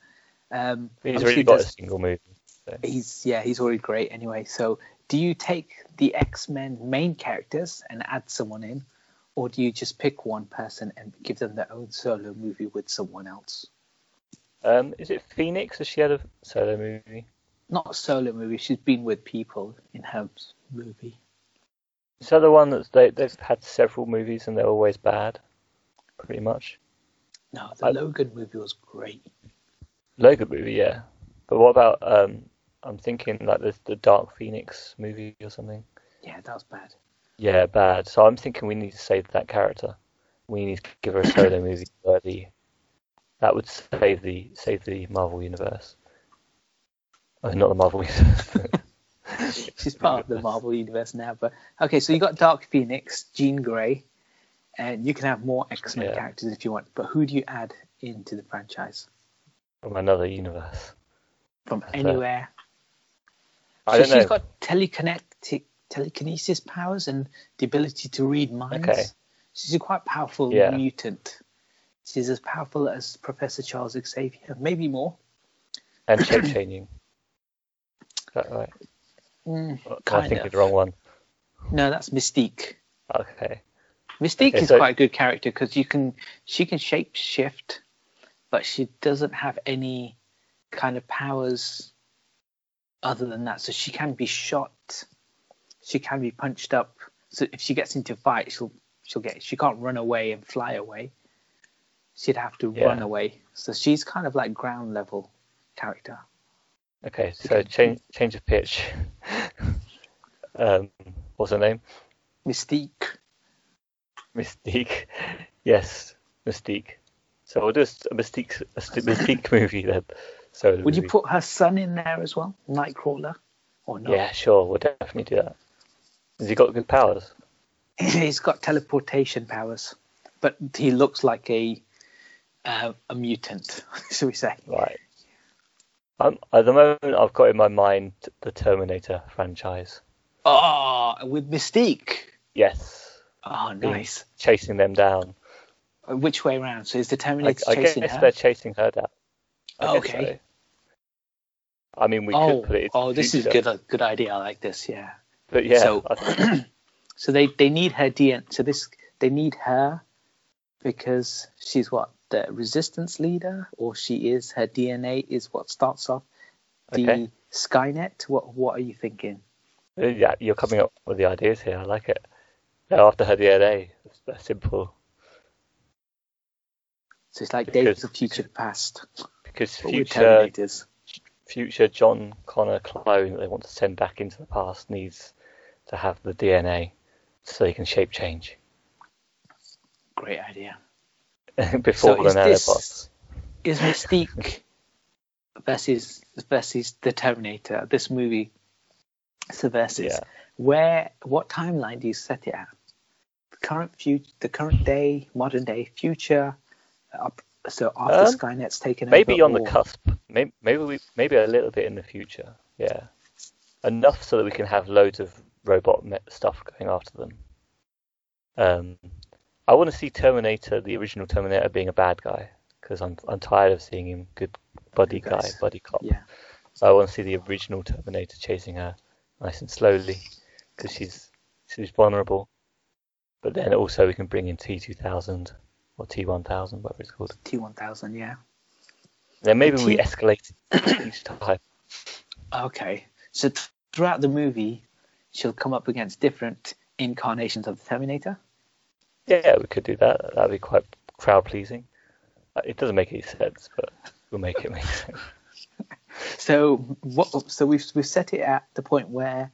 Um, He's already got a single movie. So. he's yeah he's already great anyway so do you take the x-men main characters and add someone in or do you just pick one person and give them their own solo movie with someone else Um, is it Phoenix? Has she had a solo movie? not a solo movie she's been with people in her movie Is that the one that they they've had several movies and they're always bad? Pretty much. no the I- logan movie was great Logan movie, yeah. But what about um? I'm thinking like the the Dark Phoenix movie or something. yeah that was bad Yeah, bad. So I'm thinking we need to save that character. We need to give her a solo movie worthy. That would save the save the Marvel universe. Oh, not the Marvel universe. she's part of the marvel universe now but okay so you got dark phoenix jean grey and you can have more x-men Yeah. characters if you want but who do you add into the franchise From another universe. from anywhere I so she's know. got telekinetic telekinesis powers and the ability to read minds. Okay. She's a quite powerful Yeah. mutant. She's as powerful as Professor Charles Xavier, maybe more. And shape changing. Is that right? Mm, I think of. the wrong one? no, that's Mystique. Okay. Mystique Okay, is so- quite a good character because you can she can shape shift, but she doesn't have any kind of powers other than that. So she can be shot, she can be punched up. So if she gets into a fight, she'll she'll get she can't run away and fly away. She'd have to Yeah. run away. So she's kind of like ground level character. Okay. So change change of pitch. um, what's her name? Mystique. Mystique. Yes, Mystique. So we'll do a Mystique a Mystique movie then. So Would you put her son in there as well, Nightcrawler, or not? Yeah, sure. We'll definitely do that. Has he got good powers? he's got teleportation powers, but he looks like a uh, a mutant, shall we say? Right. Um, at the moment, I've got in my mind the Terminator franchise. Oh, with Mystique. Yes, Oh, nice. chasing them down. Which way around? So is the Terminator I chasing guess her? they're chasing her down. I Okay. I mean, we oh, could put it. oh, this is good. A good idea. I like this. Yeah. But yeah, So- So they they need her DNA. So this they need her because she's what the resistance leader, or she is her DNA is what starts off the Okay. Skynet. What what are you thinking? Uh, yeah, you're coming up with the ideas here. I like it. Yeah, after her DNA, it's that simple. So it's like Because- Days of Future Past, Because future Terminators. Future John Connor clone that they want to send back into the past needs to have the DNA so he can shape change Great idea. before so the nanobots. is Mystique versus versus the Terminator? This movie, so versus Yeah. where what timeline do you set it at? The current future, the current day, modern day, future. Up, so after Um, Skynet's taken Maybe over, on the or- cusp. Maybe maybe we, maybe a little bit in the future. Yeah, enough so that we can have loads of robot stuff going after them. Um, I want to see Terminator, the original Terminator, being a bad guy because I'm I'm tired of seeing him good buddy guy, buddy cop. Yeah. So I want to see the original Terminator chasing her nice and slowly because she's she's vulnerable. But then also we can bring in T2000 or T1000, whatever it's called. T1000, yeah. Then maybe we T- escalate each time. Okay. So th- throughout the movie, she'll come up against different incarnations of the Terminator. Yeah, we could do that. That'd be quite crowd pleasing. Uh, it doesn't make any sense, but we'll make it make sense. So what? So we've we've set it at the point where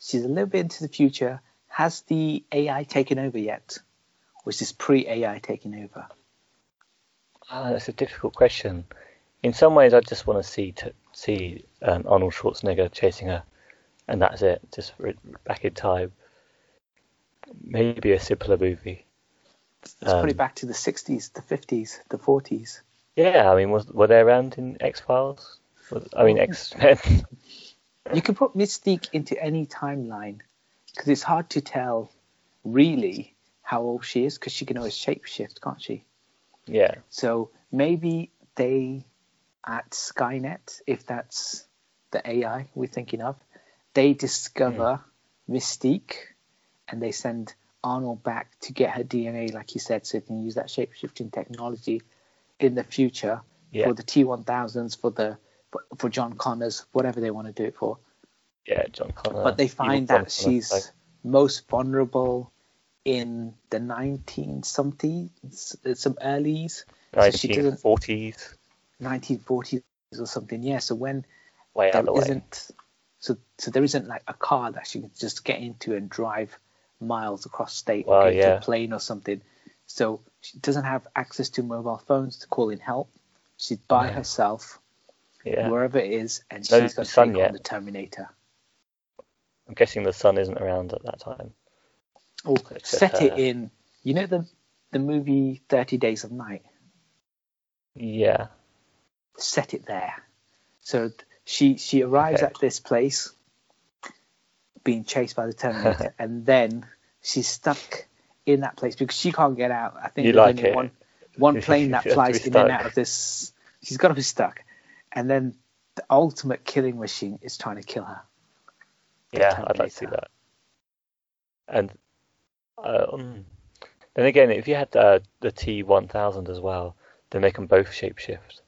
she's a little bit into the future. Has the AI taken over yet, is this pre-AI taking over? Ah, that's a difficult question. In some ways, I just want to see to see um, Arnold Schwarzenegger chasing her, and that's it. Just re- back in time. Maybe a simpler movie. Let's put Um, it back to the 60s, the 50s, the 40s. Yeah, I mean, was were they around in X Files? I mean, X Men. You can put Mystique into any timeline because it's hard to tell really how old she is because she can always shapeshift, can't she? yeah, So maybe they at Skynet, if that's the AI we're thinking of, they discover hmm. Mystique and they send Arnold back to get her DNA, like you said, so they can use that shapeshifting technology in the future Yeah. for the T1000s, for the for, for John Connors, whatever they want to do it for. yeah, John Connor. but they find that Connor, she's so- most vulnerable in the 19 something, uh, some earlys. So 1940s, 1940s or something. Yeah. So when way there the isn't, so so there isn't like a car that she can just get into and drive miles across state or Well, into yeah. a plane or something. So she doesn't have access to mobile phones to call in help. She's by No. herself Yeah, wherever it is, and No she's got to sun take yet. on the Terminator. I'm guessing the sun isn't around at that time. Just set it in. You know the the movie Thirty Days of Night. Yeah, Set it there. So she she arrives Okay. at this place, being chased by the Terminator, and then she's stuck in that place because she can't get out. I think You there's like only it. one one plane that She has to flies in and out of this. She's got to be stuck, and then the ultimate killing machine is trying to kill her. Yeah, I'd like to see that. And um, then again, if you had uh, the T1000 as well, then they can both shapeshift,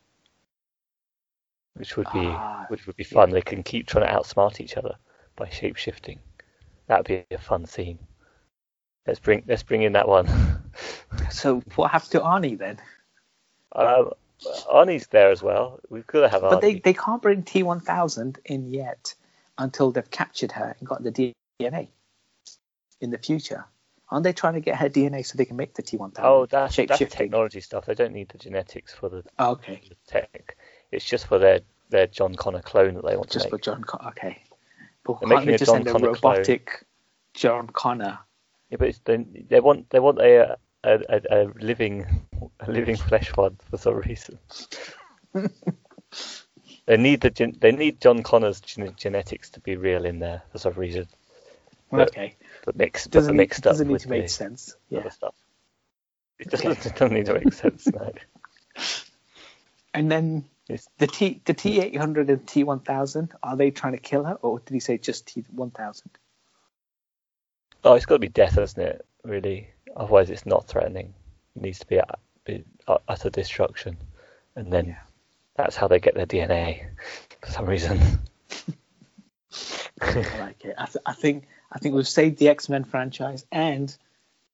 which would be Ah, which would be fun. They can keep trying to outsmart each other by shapeshifting. That'd be a fun scene. Let's bring let's bring in that one. So what happens to Arnie then? um, Arnie's there as well. We've got to have Arnie. But they, they can't bring T1000 in yet until they've captured her and got the DNA in the future. Aren't they trying to get her DNA so they can make the T1000? oh, that's shape that's technology stuff. They don't need the genetics for the Oh, okay, the tech. It's just for their their John Connor clone that they want just to for. John. Connor, okay, but They're can't they a just John send a Connor clone. robotic John Connor? Yeah, but it's, they, they want they want a, a, a, a living a living flesh one for some reason. they need the they need John Connor's gen, genetics to be real in there for some reason, But- okay, but mixed but doesn't need, mixed up doesn't need to make sense. Yeah, stuff. It doesn't, it doesn't need to make sense. No. and then It's- the T the T800 and T1000 are they trying to kill her or did he say just T1000? Oh, it's got to be death, hasn't it? Really, otherwise it's not threatening. It needs to be, be utter destruction, and then Yeah. that's how they get their DNA for some reason. I like it. I, th- I think I think we've saved the X Men franchise, and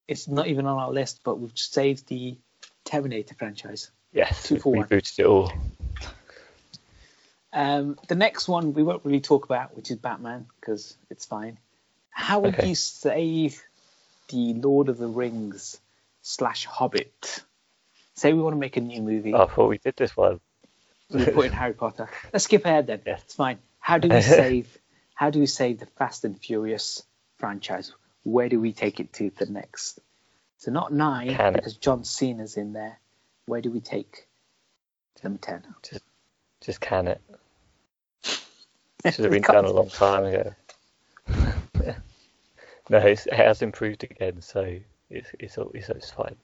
it's not even on our list, but we've saved the Terminator franchise. yes, Two for one. rebooted it all. Um, the next one we won't really talk about, which is Batman, because it's fine. How would Okay. you save the Lord of the Rings slash Hobbit? Say we want to make a new movie. Oh, I thought we did this one. we put in Harry Potter. Let's skip ahead then. Yes. It's fine. How do we save? how do we save the Fast and Furious franchise? Where do we take it to the next? So not nine Can it? because John Cena's in there. Where do we take number ten? Just can it. Should have been done a long time ago. no, it's, it has improved again, so it's it's all- it's, it's fine.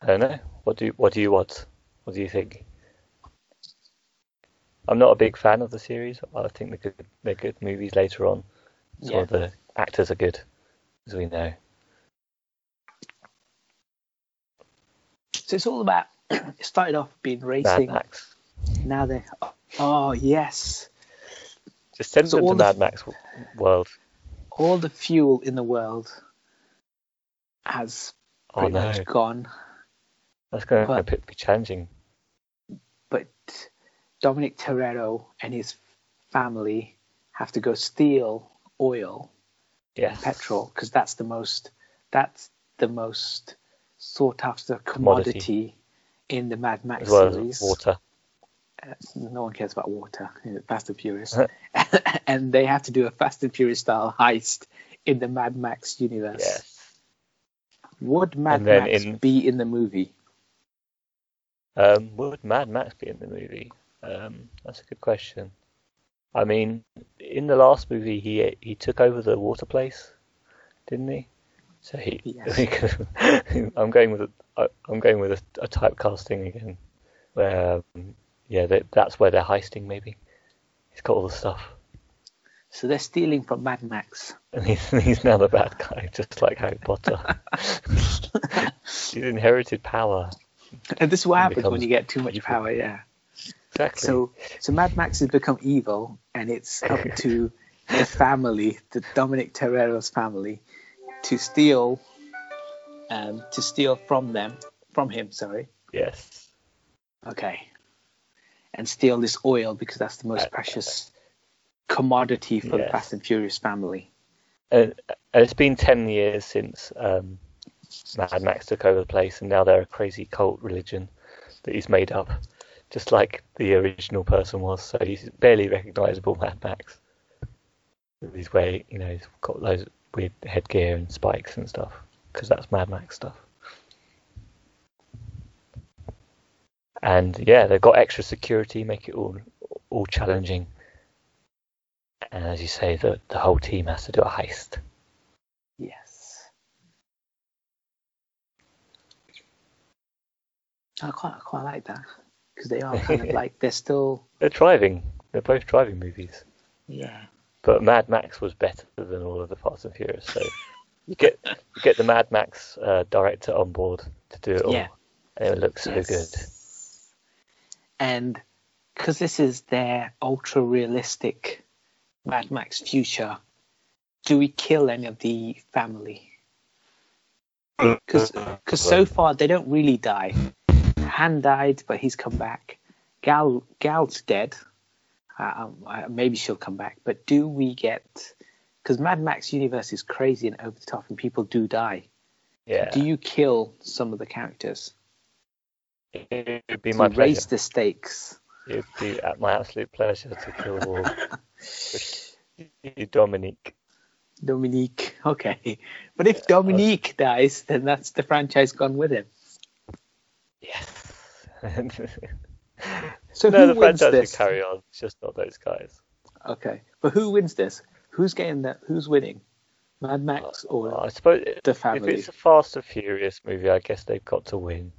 I don't know. What do you, what do you want? What do you think? I'm not a big fan of the series. I think they're good. They're good movies later on. Some Yeah. the actors are good, as we know. So it's all about. it started off being racing. Mad. Max. Now they. Oh yes, Just send So them to the- Mad Max world. all the fuel in the world has Oh no, much gone. that's going to be challenging. Dominic Toretto and his family have to go steal oil Yes. petrol because that's the most that's the most sought after Commodity. commodity in the Mad Max as well series. as water. Uh, no one cares about water. you Fast and Furious, and they have to do a Fast and Furious style heist in the Mad Max universe. Yes. Would Mad Max in- be in the movie? Um, would Mad Max be in the movie? Um, that's a good question. I mean, in the last movie, he he took over the water place, didn't he? So he. Yes. I'm going with a, I'm going with a, a typecasting again, where um, yeah, that, that's where they're heisting. Maybe he's got all the stuff, So they're stealing from Mad Max. and he's he's now the bad guy, just like Harry Potter. he's inherited power. And this is what happens when you get too much evil. power, yeah. Exactly. So so Mad Max has become evil, and it's up to the family, the Dominic Toretto's family, to steal, um, to steal from them, from him. Sorry. yes. Okay. And steal this oil because that's the most Uh, precious commodity for the Fast and Furious family. And, and it's been 10 years since um, Mad Max took over the place, and now they're a crazy cult religion that he's made up, just like the original person was. So he's barely recognizable, Mad Max. He's wearing, you know, he's got those weird headgear and spikes and stuff, because that's Mad Max stuff. And yeah, they've got extra security, make it all all challenging. And as you say, the the whole team has to do a heist. Yes. I quite, I quite like that because they are kind of like they're still They're driving. They're both driving movies. yeah But Mad Max was better than all of the Fast and Furious. So you get you get the Mad Max uh, director on board to do it all, Yeah. and it looks so Yes. good. And because this is their ultra realistic Mad Max future, do we kill any of the family? Because so far they don't really die. Han died, but he's come back. Gal Gal's dead. Uh, um, uh, maybe she'll come back. But do we get? Because Mad Max universe is crazy and over the top, and people do die. Yeah, Do you kill some of the characters? it would be To my raise pleasure. the stakes. It would be at my absolute pleasure to kill all. Dominique. Dominique. Okay. But if Dominique dies, then that's the franchise gone with him. Yes. So no, who the wins franchise this? carry on. It's just not those guys. Okay. But who wins this? Who's getting that? Who's winning? Mad Max uh, or I suppose the family? if it's a Fast and Furious movie, I guess they've got to win,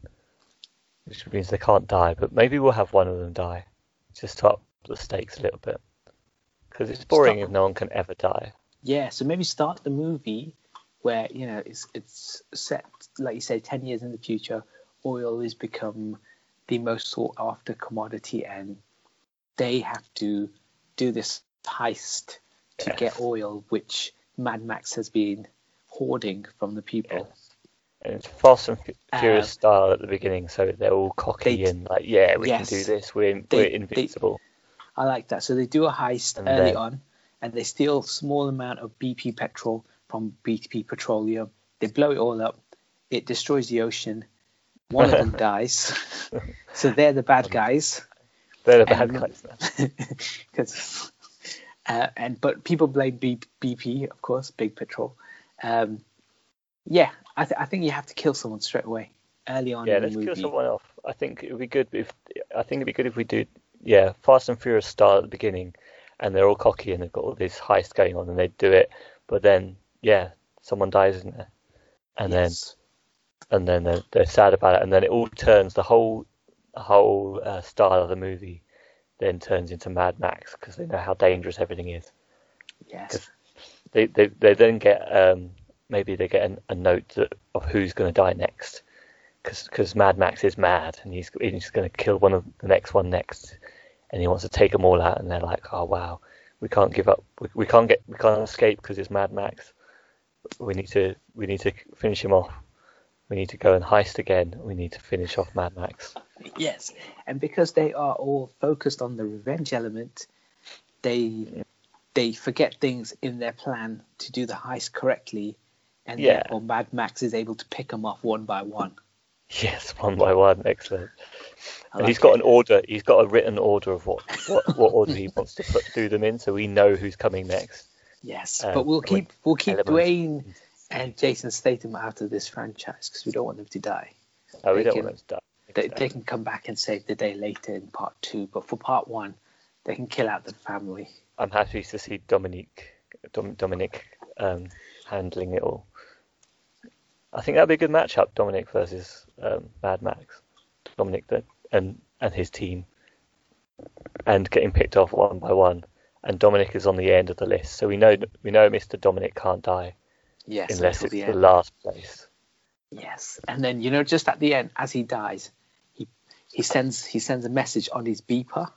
which means they can't die. But maybe we'll have one of them die, just to up the stakes a little bit. Because it's boring if no one can ever die. Yeah. So maybe start the movie where you know it's it's set like you say ten years in the future. Oil has become the most sought after commodity, and they have to do this heist to Yes. get oil, which Mad Max has been hoarding from the people. Yes. And it's Fast and Uh, Furious style at the beginning, so they're all cocky They- and like, yeah, we Yes. can do this. We're They- we're they- invincible. I like that. So they do a heist And early then- on, and they steal a small amount of BP petrol from BP Petroleum. They blow it all up. It destroys the ocean. One of them dies. So they're the bad guys. They're the bad and- guys now. 'Cause, uh, and but people blame B- BP, of course, Big Petrol. Um, yeah, I, th- I think you have to kill someone straight away, early on Yeah, let's movie. kill someone off. I think it would be good if I think it'd be good if we do yeah, Fast and Furious style at the beginning, and they're all cocky and they've got all this heist going on, and they do it, but then yeah, someone dies in there, and Yes. And then they're, they're sad about it, and then it all turns the whole whole uh, style of the movie then turns into Mad Max because they know how dangerous everything is. yes, They they they then get um maybe they get an, a note that, of who's going to die next because Mad Max is mad and he's he's going to kill one of the next one next and he wants to take them all out and they're like oh wow. We can't give up we, we can't get we can't escape because it's Mad Max. We need to we need to finish him off we need to go and heist again we need to finish off Mad Max yes. And because they are all focused on the revenge element, they they forget things in their plan to do the heist correctly, and Yeah. therefore Mad Max is able to pick them off one by one. yes one by one excellent And he's like got it. an order. He's got a written order of what what, what order he wants to put do them in, so we know who's coming next. Yes, Um, but we'll keep we'll keep elements. Dwayne and Jason Statham out of this franchise because we don't want them to die. Oh, we They don't can- want them to die. They, they can come back and save the day later in part two, but for part one, they can kill out the family. I'm happy to see Dominique, Dom, Dominic um, handling it all. I think that'd be a good matchup, Dominic versus um, Mad Max. Dominic the, and and his team, and getting picked off one by one. And Dominic is on the end of the list, so we know we know Mr. Dominic can't die Yes, unless it's the the last place. Yes, and then you know, just at the end, as he dies, he he sends he sends a message on his beeper,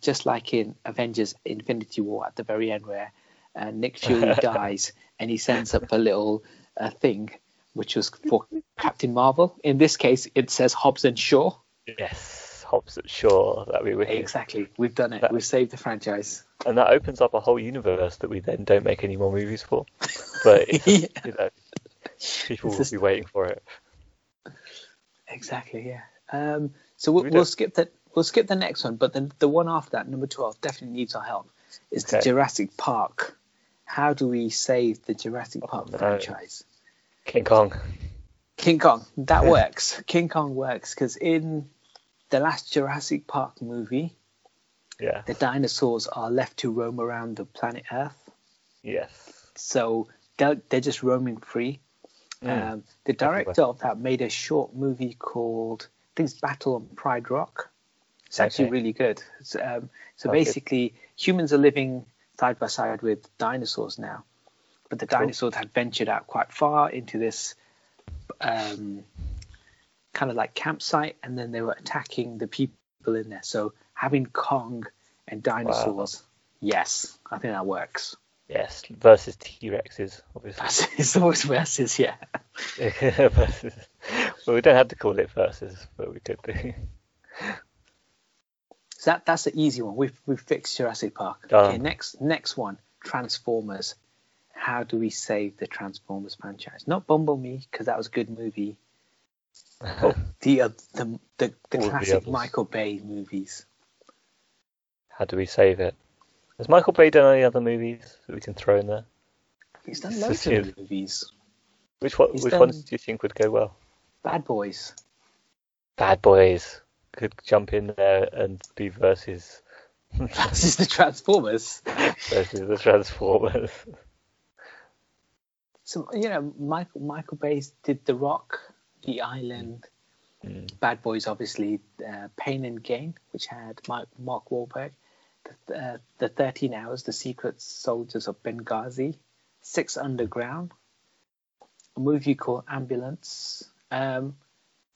just like in Avengers: Infinity War at the very end, where uh, Nick Fury dies, and he sends up a little uh, thing, which was for Captain Marvel. In this case, it says Hobbs and Shaw. Yes, Hobbs at Shaw, that'd be wicked. Exactly, we've done it. That- We've saved the franchise. And that opens up a whole universe that we then don't make any more movies for. But Yeah. you know, people will be waiting for it. Exactly, yeah. Um, so we'll, We we'll skip that. We'll skip the next one, but then the one after that, number twelve, definitely needs our help. Is the Jurassic Park? How do we save the Jurassic Park no. franchise? King Kong. King Kong, that works. King Kong works because in the last Jurassic Park movie, Yeah. the dinosaurs are left to roam around the planet Earth. Yes. So they're, they're just roaming free. Mm. Um, the director of that made a short movie called, I think it's Battle on Pride Rock. It's actually Okay. really good. So, um, so basically, humans are living side by side with dinosaurs now, but the Cool. dinosaurs had ventured out quite far into this um, kind of like campsite, and then they were attacking the people in there. So having Kong and dinosaurs, yes, I think that works. Yes. Versus T Rexes, obviously. It's always versus, yeah. versus. Well, we don't have to call it versus, but we could do. So that, that's the easy one. We've we've fixed Jurassic Park. Done. Okay, next next one, Transformers. How do we save the Transformers franchise? Not Bumblebee because that was a good movie. But the uh, the the, the All classic others. Michael Bay movies. How do we save it? Has Michael Bay done any other movies that we can throw in there? He's done loads of movies. Which one, He's which ones do you think would go well? Bad Boys. Bad Boys could jump in there and be versus is the Transformers. versus the Transformers. So you know, Michael Michael Bay did The Rock, The Island, Mm. Bad Boys, obviously, uh, Pain and Gain, which had Mark, Mark Wahlberg, the, uh, the 13 Hours, The Secret Soldiers of Benghazi, Six Underground, a movie called Ambulance. Um,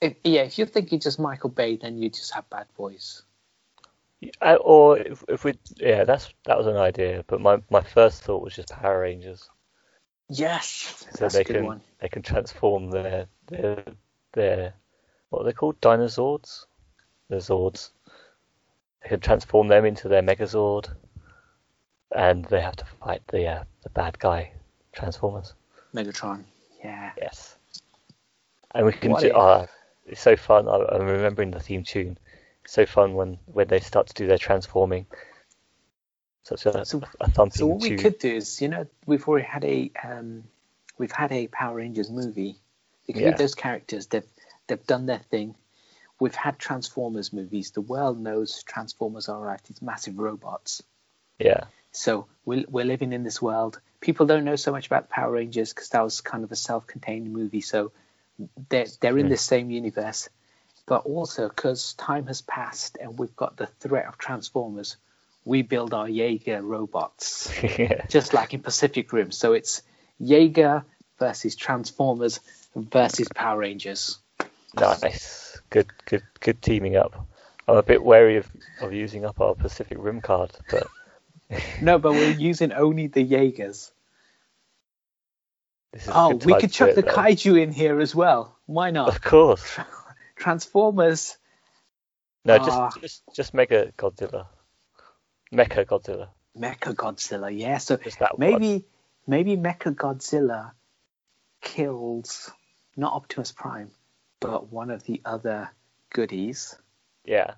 if, yeah, if you're thinking just Michael Bay, then you just have Bad Boys. Uh, or if, if we, yeah, that's that was an idea. But my, my first thought was just Power Rangers, Yes, so that's they a good can one. they can transform their their their what are they called? Dinosaurs. The Zords. They can transform them into their Megazord, and they have to fight the uh, the bad guy Transformers. Megatron. Yeah. Yes. And we can What do. ah, it's so fun. I, I'm remembering the theme tune. It's so fun when when they start to do their transforming. Such a, So- a thumping So what we could do is, you know, we've already had a um, we've had a Power Rangers movie. You can Yeah. leave those characters. They've they've done their thing. We've had Transformers movies. The world knows Transformers are like these massive robots. Yeah. So we're we're living in this world. People don't know so much about the Power Rangers because that was kind of a self-contained movie. So they're they're in Hmm. the same universe, but also because time has passed and we've got the threat of Transformers, we build our Jaeger robots yeah. just like in Pacific Rim. So it's Jaeger versus Transformers versus Power Rangers. Nice. Good. Good. Good teaming up. I'm a bit wary of, of using up our Pacific Rim card, but No, but we're using only the Jaegers. this is a Oh, we could chuck the though. kaiju in here as well. Why not? Of course. Transformers. No, Ah. just just just Mega Godzilla. Mecha Godzilla. Mecha Godzilla, yeah. So that one. maybe maybe Mecha Godzilla kills not Optimus Prime, but one of the other goodies, Yeah.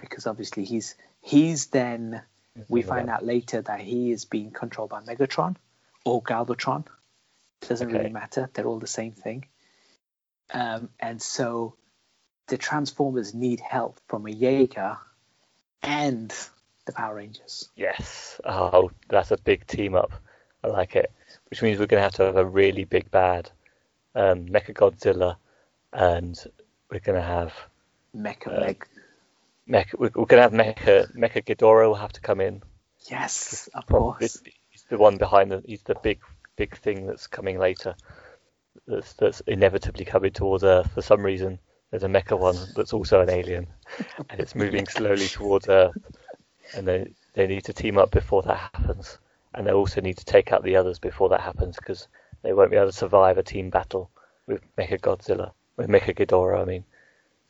because obviously he's he's then we find out later that he is being controlled by Megatron or Galvatron. Doesn't really matter. They're all the same thing. Um, and so the Transformers need help from a Jaeger and the Power Rangers. Yes. Oh, that's a big team up. I like it. Which means we're going to have to have a really big bad um, Mecha Godzilla, and we're going to have Mecha Uh, Meg. Mecha. We're, to have Mecha Mecha Ghidorah will have to come in. Yes, of course. he's the one behind the. He's the big big thing that's coming later. That's that's inevitably coming towards Earth for some reason. There's a mecha one that's also an alien, and it's moving slowly towards Earth. And they they need to team up before that happens, and they also need to take out the others before that happens because they won't be able to survive a team battle with Mecha Godzilla, with Mecha Ghidorah. I mean,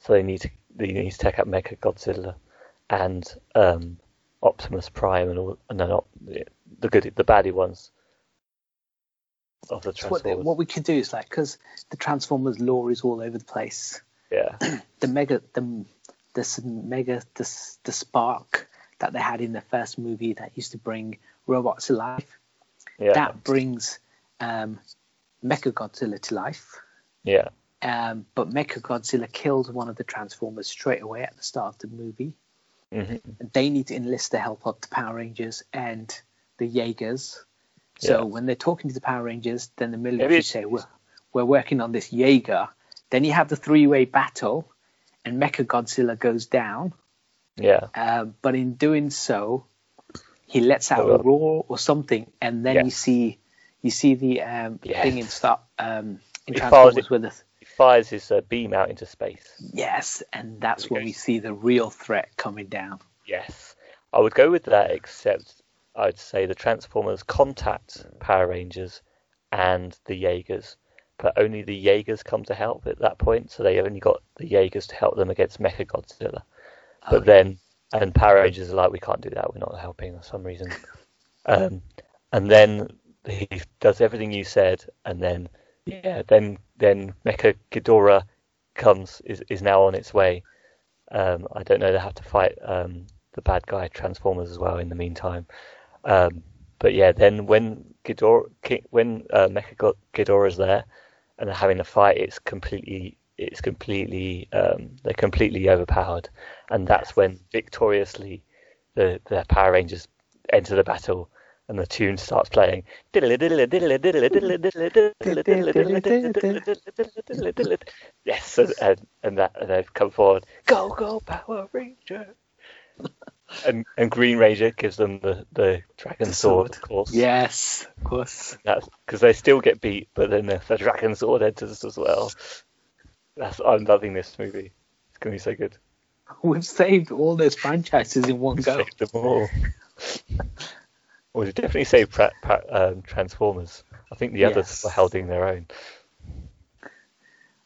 so they need to they need to take out Mecha Godzilla and um, Optimus Prime and all, and then op- the, the good the baddie ones of the So what, what we could do is like because the Transformers lore is all over the place. yeah, The mega the this mega this the spark that they had in the first movie that used to bring robots to life. yeah, That brings um, Mecha Godzilla to life. yeah, Um, but Mecha Godzilla killed one of the Transformers straight away at the start of the movie. hmm they need to enlist the help of the Power Rangers and the Jaegers. So Yeah. when they're talking to the Power Rangers, then the military say, we're, we're working on this Jaeger. Then you have the three-way battle, and Mecha Godzilla goes down. yeah, Um, but in doing so, he lets out Oh, a roar or something, and then you see you see the um, Yes. thing in start um, in He Transformers it- with us. he fires his uh, beam out into space. Yes, and that's when we see the real threat coming down. Yes, I would go with that, except I'd say the Transformers contact Power Rangers and the Jaegers, but only the Jaegers come to help at that point, so they only got the Jaegers to help them against Mecha Godzilla. But Okay. then, and Power Rangers are like, we can't do that, we're not helping for some reason. Um, and then he does everything you said, and then, yeah, then then Mecha Ghidorah comes, is, is now on its way. Um, I don't know, they have to fight um, the bad guy Transformers as well in the meantime. Um, but yeah, then when Ghidorah, when uh, Mecha Ghidorah's there and they're having a fight, it's completely, it's completely, um, they're completely overpowered, and that's when victoriously the the Power Rangers enter the battle. And the tune starts playing. Yes, and, and, and that and they've come forward. Go, go, Power Ranger! and and Green Ranger gives them the, the dragon sword, sword. of course. Yes, of course. Because they still get beat, but then the, the dragon sword enters as well. That's I'm loving this movie. It's gonna be so good. We've saved all those franchises in one go. Save them all. we definitely say pra- pra- um, Transformers. I think the others Yes. were holding their own.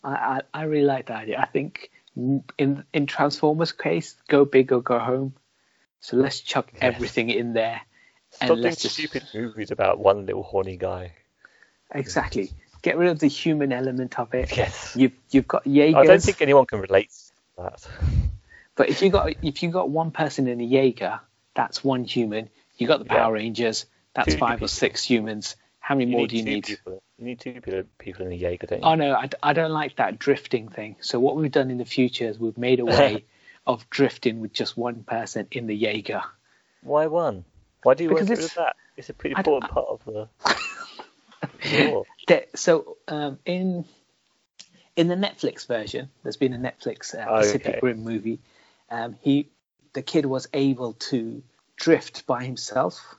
I, I, I really like that idea. I think in in Transformers case, go big or go home. So let's chuck Yes. everything in there. Stop And doing let's just- stupid movies about one little horny guy. Exactly. Get rid of the human element of it. Yes. You've you've got Jaegers, I don't think anyone can relate to that. but if you got if you got one person in a Jaeger, that's one human. You got the Yeah. Power Rangers, that's Two five people. or six humans. How many more do you need? People. You need two people, in the Jaeger, don't you? Oh no, I don't like that drifting thing. So what we've done in the future is we've made a way of drifting with just one person in the Jaeger. Why one? Why do you Because want to do that? It's a pretty I important part of the. There- so um, in in the Netflix version, there's been a Netflix uh, Oh, Pacific okay. Rim movie. Um, he the kid was able to drift by himself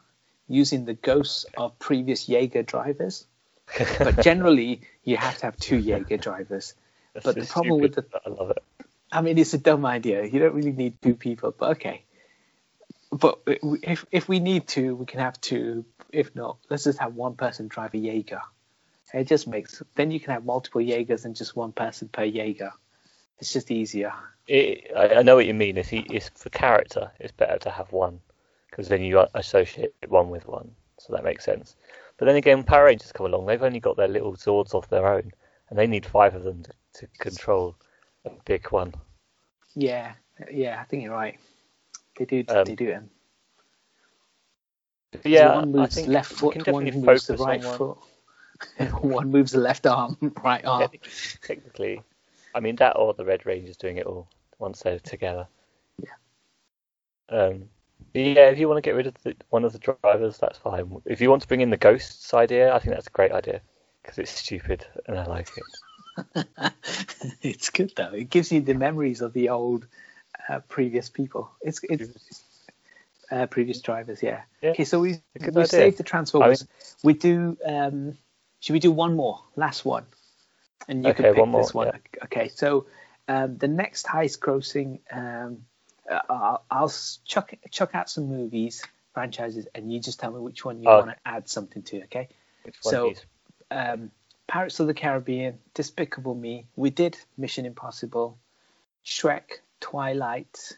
using the ghosts of previous Jaeger drivers. But generally, you have to have two Jaeger drivers. That's But the problem with stupid, but I love it. I mean, it's a dumb idea. You don't really need two people, but okay. But if if we need to, we can have two. If not, let's just have one person drive a Jaeger. It just makes then you can have multiple Jaegers and just one person per Jaeger. It's just easier. it I, I know what you mean. It's, it's for character. It's better to have one because then you associate one with one, so that makes sense. But then again, Power Rangers come along. They've only got their little Zords of their own, and they need five of them to, to control a big one. Yeah, yeah, I think you're right. They do, Um, they do. And Yeah, one moves think left foot, one moves the focus on right foot, one moves the left arm, right arm. Technically, technically, I mean that or the Red Rangers doing it all once they're together. Yeah. Um, yeah, if you want to get rid of the, one of the drivers, that's fine. If you want to bring in the ghosts idea, I think that's a great idea because it's stupid and I like it. it's good though. It gives you the memories of the old uh, previous people. It's it's uh, previous drivers. Yeah. Yeah, Okay, so we we saved the Transformers. I we do. Um, should we do one more? Last one. And you Okay, can pick one more, this one. Okay, so um, the next highest grossing. Um, uh, I'll, I'll chuck chuck out some movies franchises, and you just tell me which one you Oh. want to add something to. Okay. So- um, Pirates of the Caribbean, Despicable Me. We did Mission Impossible, Shrek, Twilight,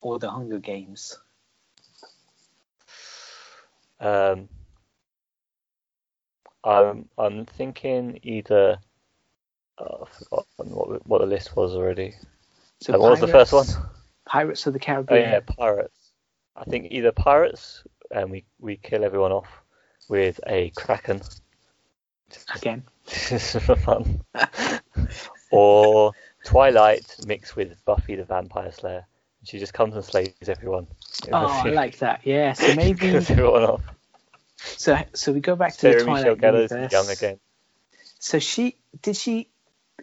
or The Hunger Games. Um, I'm I'm thinking either. Oh, I've forgotten what what the list was already. So what was the first one? Pirates- of the Caribbean. Oh Caribbean. yeah, pirates. I think either pirates and we we kill everyone off with a kraken, Again. just for fun, or Twilight mixed with Buffy the Vampire Slayer. She just comes and slays everyone. Oh, I like that. Yeah. So maybe. everyone off. so so we go back to the Sarah Michelle Twilight Gellar's universe. young again. So she did she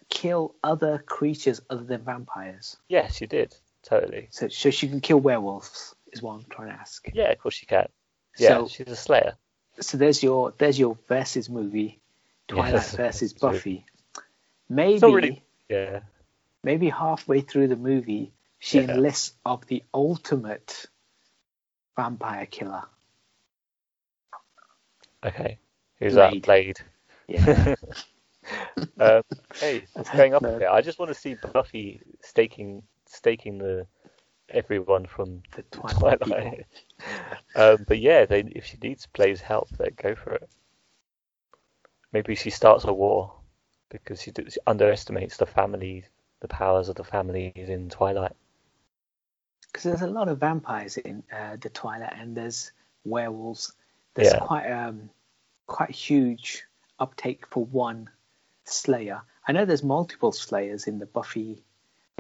kill other creatures other than vampires? Yes, she did totally. So so she can kill werewolves is what I'm trying to ask. Yeah, of course she can. Yeah, So she's a slayer. so there's your there's your versus movie, Twilight Yes, versus. Buffy. Maybe really- Yeah. maybe halfway through the movie she Yeah. enlists of the ultimate vampire killer. Okay. Who's Blade. that? Blade. Yeah. um, hey, going up a bit. I just want to see Buffy staking staking the everyone from the Twilight. Twilight. um, but yeah, they, if she needs Blade's help, then go for it. Maybe she starts a war because she, she underestimates the family, the powers of the families in Twilight. because there's a lot of vampires in uh, the Twilight, and there's werewolves. There's Yeah. quite um quite huge uptake for one Slayer. I know there's multiple Slayers in the Buffy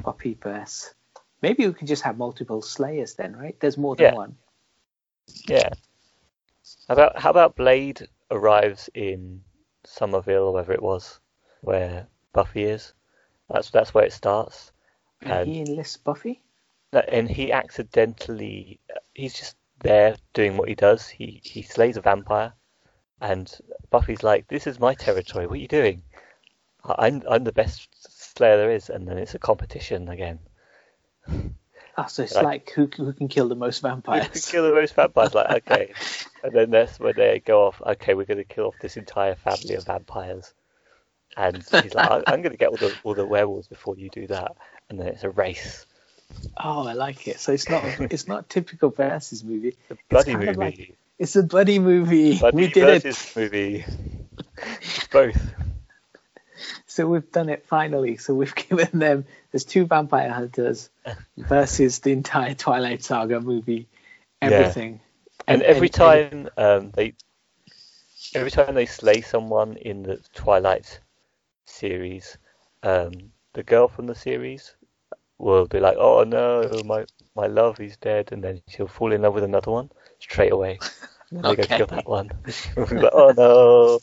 Buffy verse. Maybe we could just have multiple Slayers then, right? There's more than Yeah. one. Yeah. How about how about Blade arrives in Somerville or wherever it was, where Buffy is. That's that's where it starts. And And he enlists Buffy. and he accidentally he's just there doing what he does. He he slays a vampire, and Buffy's like, "This is my territory. What are you doing? I'm I'm the best slayer there is." And then it's a competition again. Oh, so it's Like- like who who can kill the most Who vampires? can kill the most vampires? Like, okay. And then that's when they go off, okay, we're going to kill off this entire family of vampires. And he's like, "I- I'm going to get all the, all the werewolves before you do that. And then it's a race. Oh, I like it. So it's not it's not typical versus movie. The bloody kind movie. like- It's a buddy movie. bloody we did it. movie. Both. So we've done it finally. So we've given them there's two vampire hunters versus the entire Twilight Saga movie, everything. And every time um, they, every time they slay someone in the Twilight series, um, the girl from the series will be like, "Oh no, my my love is dead," and then she'll fall in love with another one straight away. And then they go Okay. kill that one. Like, "Oh no!"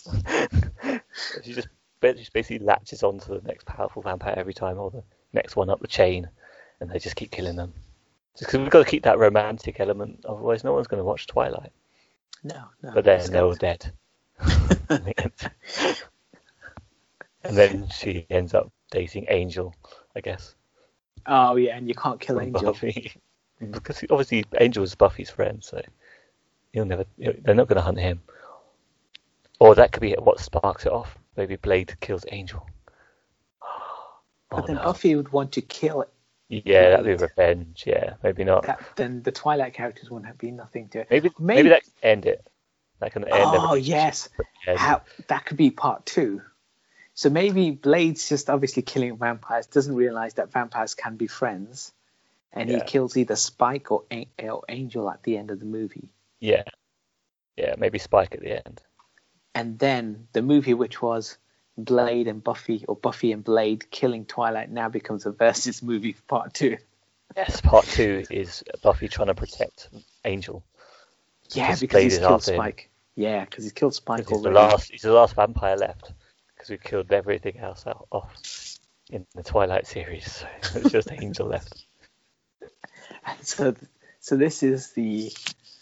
she just just basically latches on to the next powerful vampire every time, or the next one up the chain, and they just keep killing them. Just because we've got to keep that romantic element, otherwise no one's going to watch Twilight. no, no. But then they're all dead. and then she ends up dating Angel, I guess. Oh yeah, and you can't kill from Angel. Buffy. because obviously Angel is Buffy's friend, so he'll never. They're not going to hunt him. Or that could be what sparks it off. Maybe Blade kills Angel. But Oh, then no. Buffy would want to kill it. Yeah, that'd be revenge. Yeah, maybe not. That, then the Twilight characters wouldn't have been nothing to it. Maybe, Maybe- maybe that can end it. That can end. Oh yes, how that could be part two. So maybe Blade's just obviously killing vampires, doesn't realize that vampires can be friends, and he kills either Spike or, or Angel at the end of the movie. Yeah. Yeah, maybe Spike at the end. And then the movie which was Blade and Buffy or Buffy and Blade killing Twilight now becomes a versus movie for part two. Yes, part two is Buffy trying to protect Angel. Yeah, Because because Blade he's killed after him. Spike. Yeah, because he's killed Spike 'Cause He's the last. He's the last vampire left because we killed everything else out off in the Twilight series. So it's just Angel left. So, so this is the,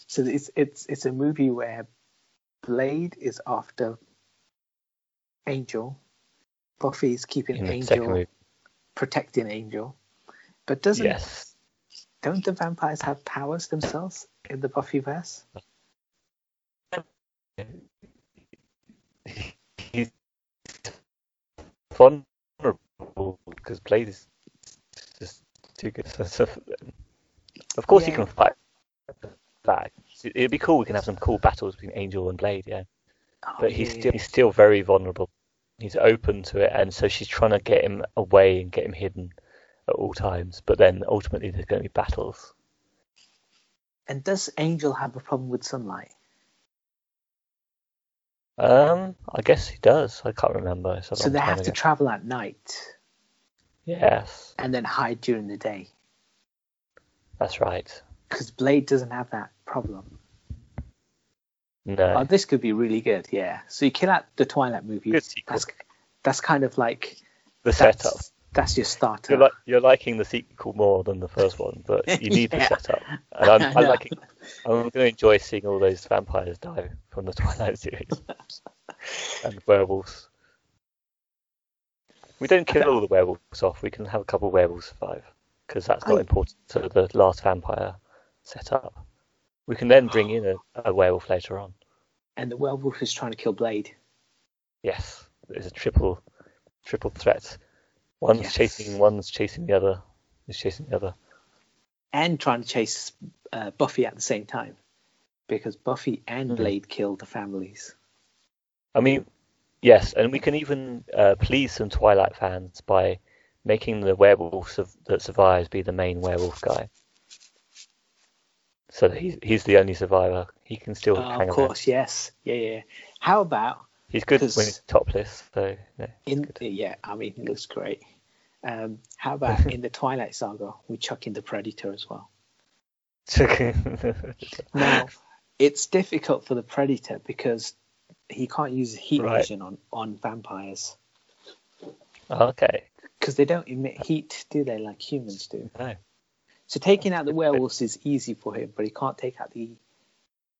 so it's it's it's a movie where Blade is after Angel, Buffy is keeping In Angel, protecting Angel, but doesn't Yes. don't the vampires have powers themselves in the Buffyverse? He's vulnerable because Blade is just too good. of course, he can fight back. It'd be cool. We can have some cool battles between Angel and Blade. Yeah. Oh, but he's yeah, still he's still very vulnerable. He's open to it, and so she's trying to get him away and get him hidden at all times. But then ultimately, there's going to be battles. And does Angel have a problem with sunlight? Um, I guess he does. I can't remember. So they have to travel at night Yes, and then hide during the day. that's right. Because Blade doesn't have that problem. No, Oh, this could be really good, yeah. So you kill out the Twilight movie. Good sequel. That's that's kind of like the setup. That's your starter. You're, you're liking the sequel more than the first one, but you need Yeah. the setup. And I'm, I I'm liking. I'm going to enjoy seeing all those vampires die from the Twilight series and werewolves. We don't kill all the werewolves off. We can have a couple of werewolves survive because that's not important to the last vampire setup. We can then bring in a, a werewolf later on. and the werewolf is trying to kill Blade. Yes, there's a triple, triple threat. One's Yes. chasing, one's chasing the other. Is chasing the other. And trying to chase uh, Buffy at the same time. Because Buffy and Mhm. Blade killed the families. I mean, yes, and we can even uh, please some Twilight fans by making the werewolf su- that survives be the main werewolf guy. So he's he's the only survivor. He can still Oh, hang of around. course, yes. Yeah, yeah. How about He's good when he's topless. So no, in yeah, I mean he looks great. Um, how about in the Twilight saga we chuck in the Predator as well? Now, it's difficult for the Predator because he can't use heat Right. vision on, on vampires okay. because they don't emit heat, do they, like humans do? No. So taking out the werewolves is easy for him, but he can't take out the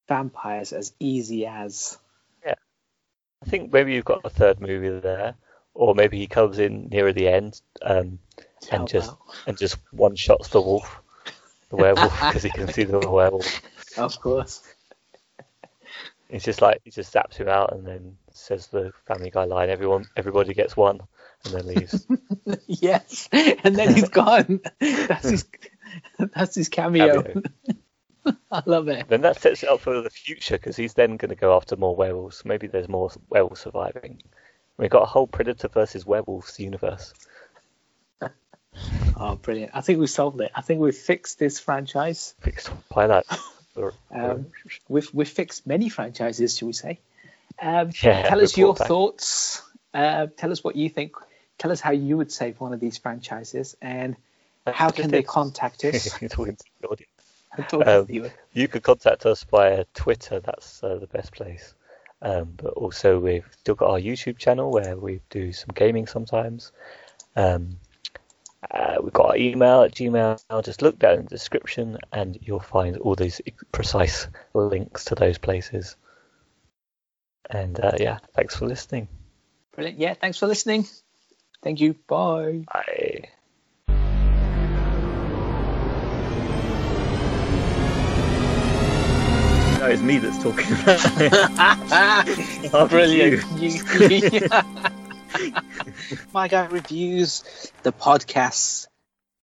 vampires as easy as. Yeah, I think maybe you've got a third movie there, or maybe he comes in nearer the end um, and just and just one shots the wolf, the werewolf, because he can see the werewolf. Of course. It's just like he just zaps him out and then says the Family Guy line. Everyone, everybody gets one, and then leaves. yes, and then he's gone. That's his. That's his cameo. Cameo. I love it. then that sets it up for the future because he's then going to go after more werewolves. Maybe there's more werewolves surviving. We've got a whole Predator versus werewolves universe. Oh, brilliant! I think we solved it. I think we've fixed this franchise. Fixed by that. Um, We've we've fixed many franchises, shall we say? Um, Yeah, tell us your back. thoughts. Uh, tell us what you think. Tell us how you would save one of these franchises, and how can they contact us? You're talking to the audience. I'm talking Um, you. Could contact us via Twitter. That's uh, the best place. Um, but also we've still got our YouTube channel where we do some gaming sometimes. Um, uh, we've got our email at Gmail. Just look down in the description and you'll find all these precise links to those places. And uh, yeah, thanks for listening. Brilliant. Yeah, thanks for listening. Thank you. Bye. Bye. No, it's me that's talking. oh, Brilliant. You- My guy reviews the podcasts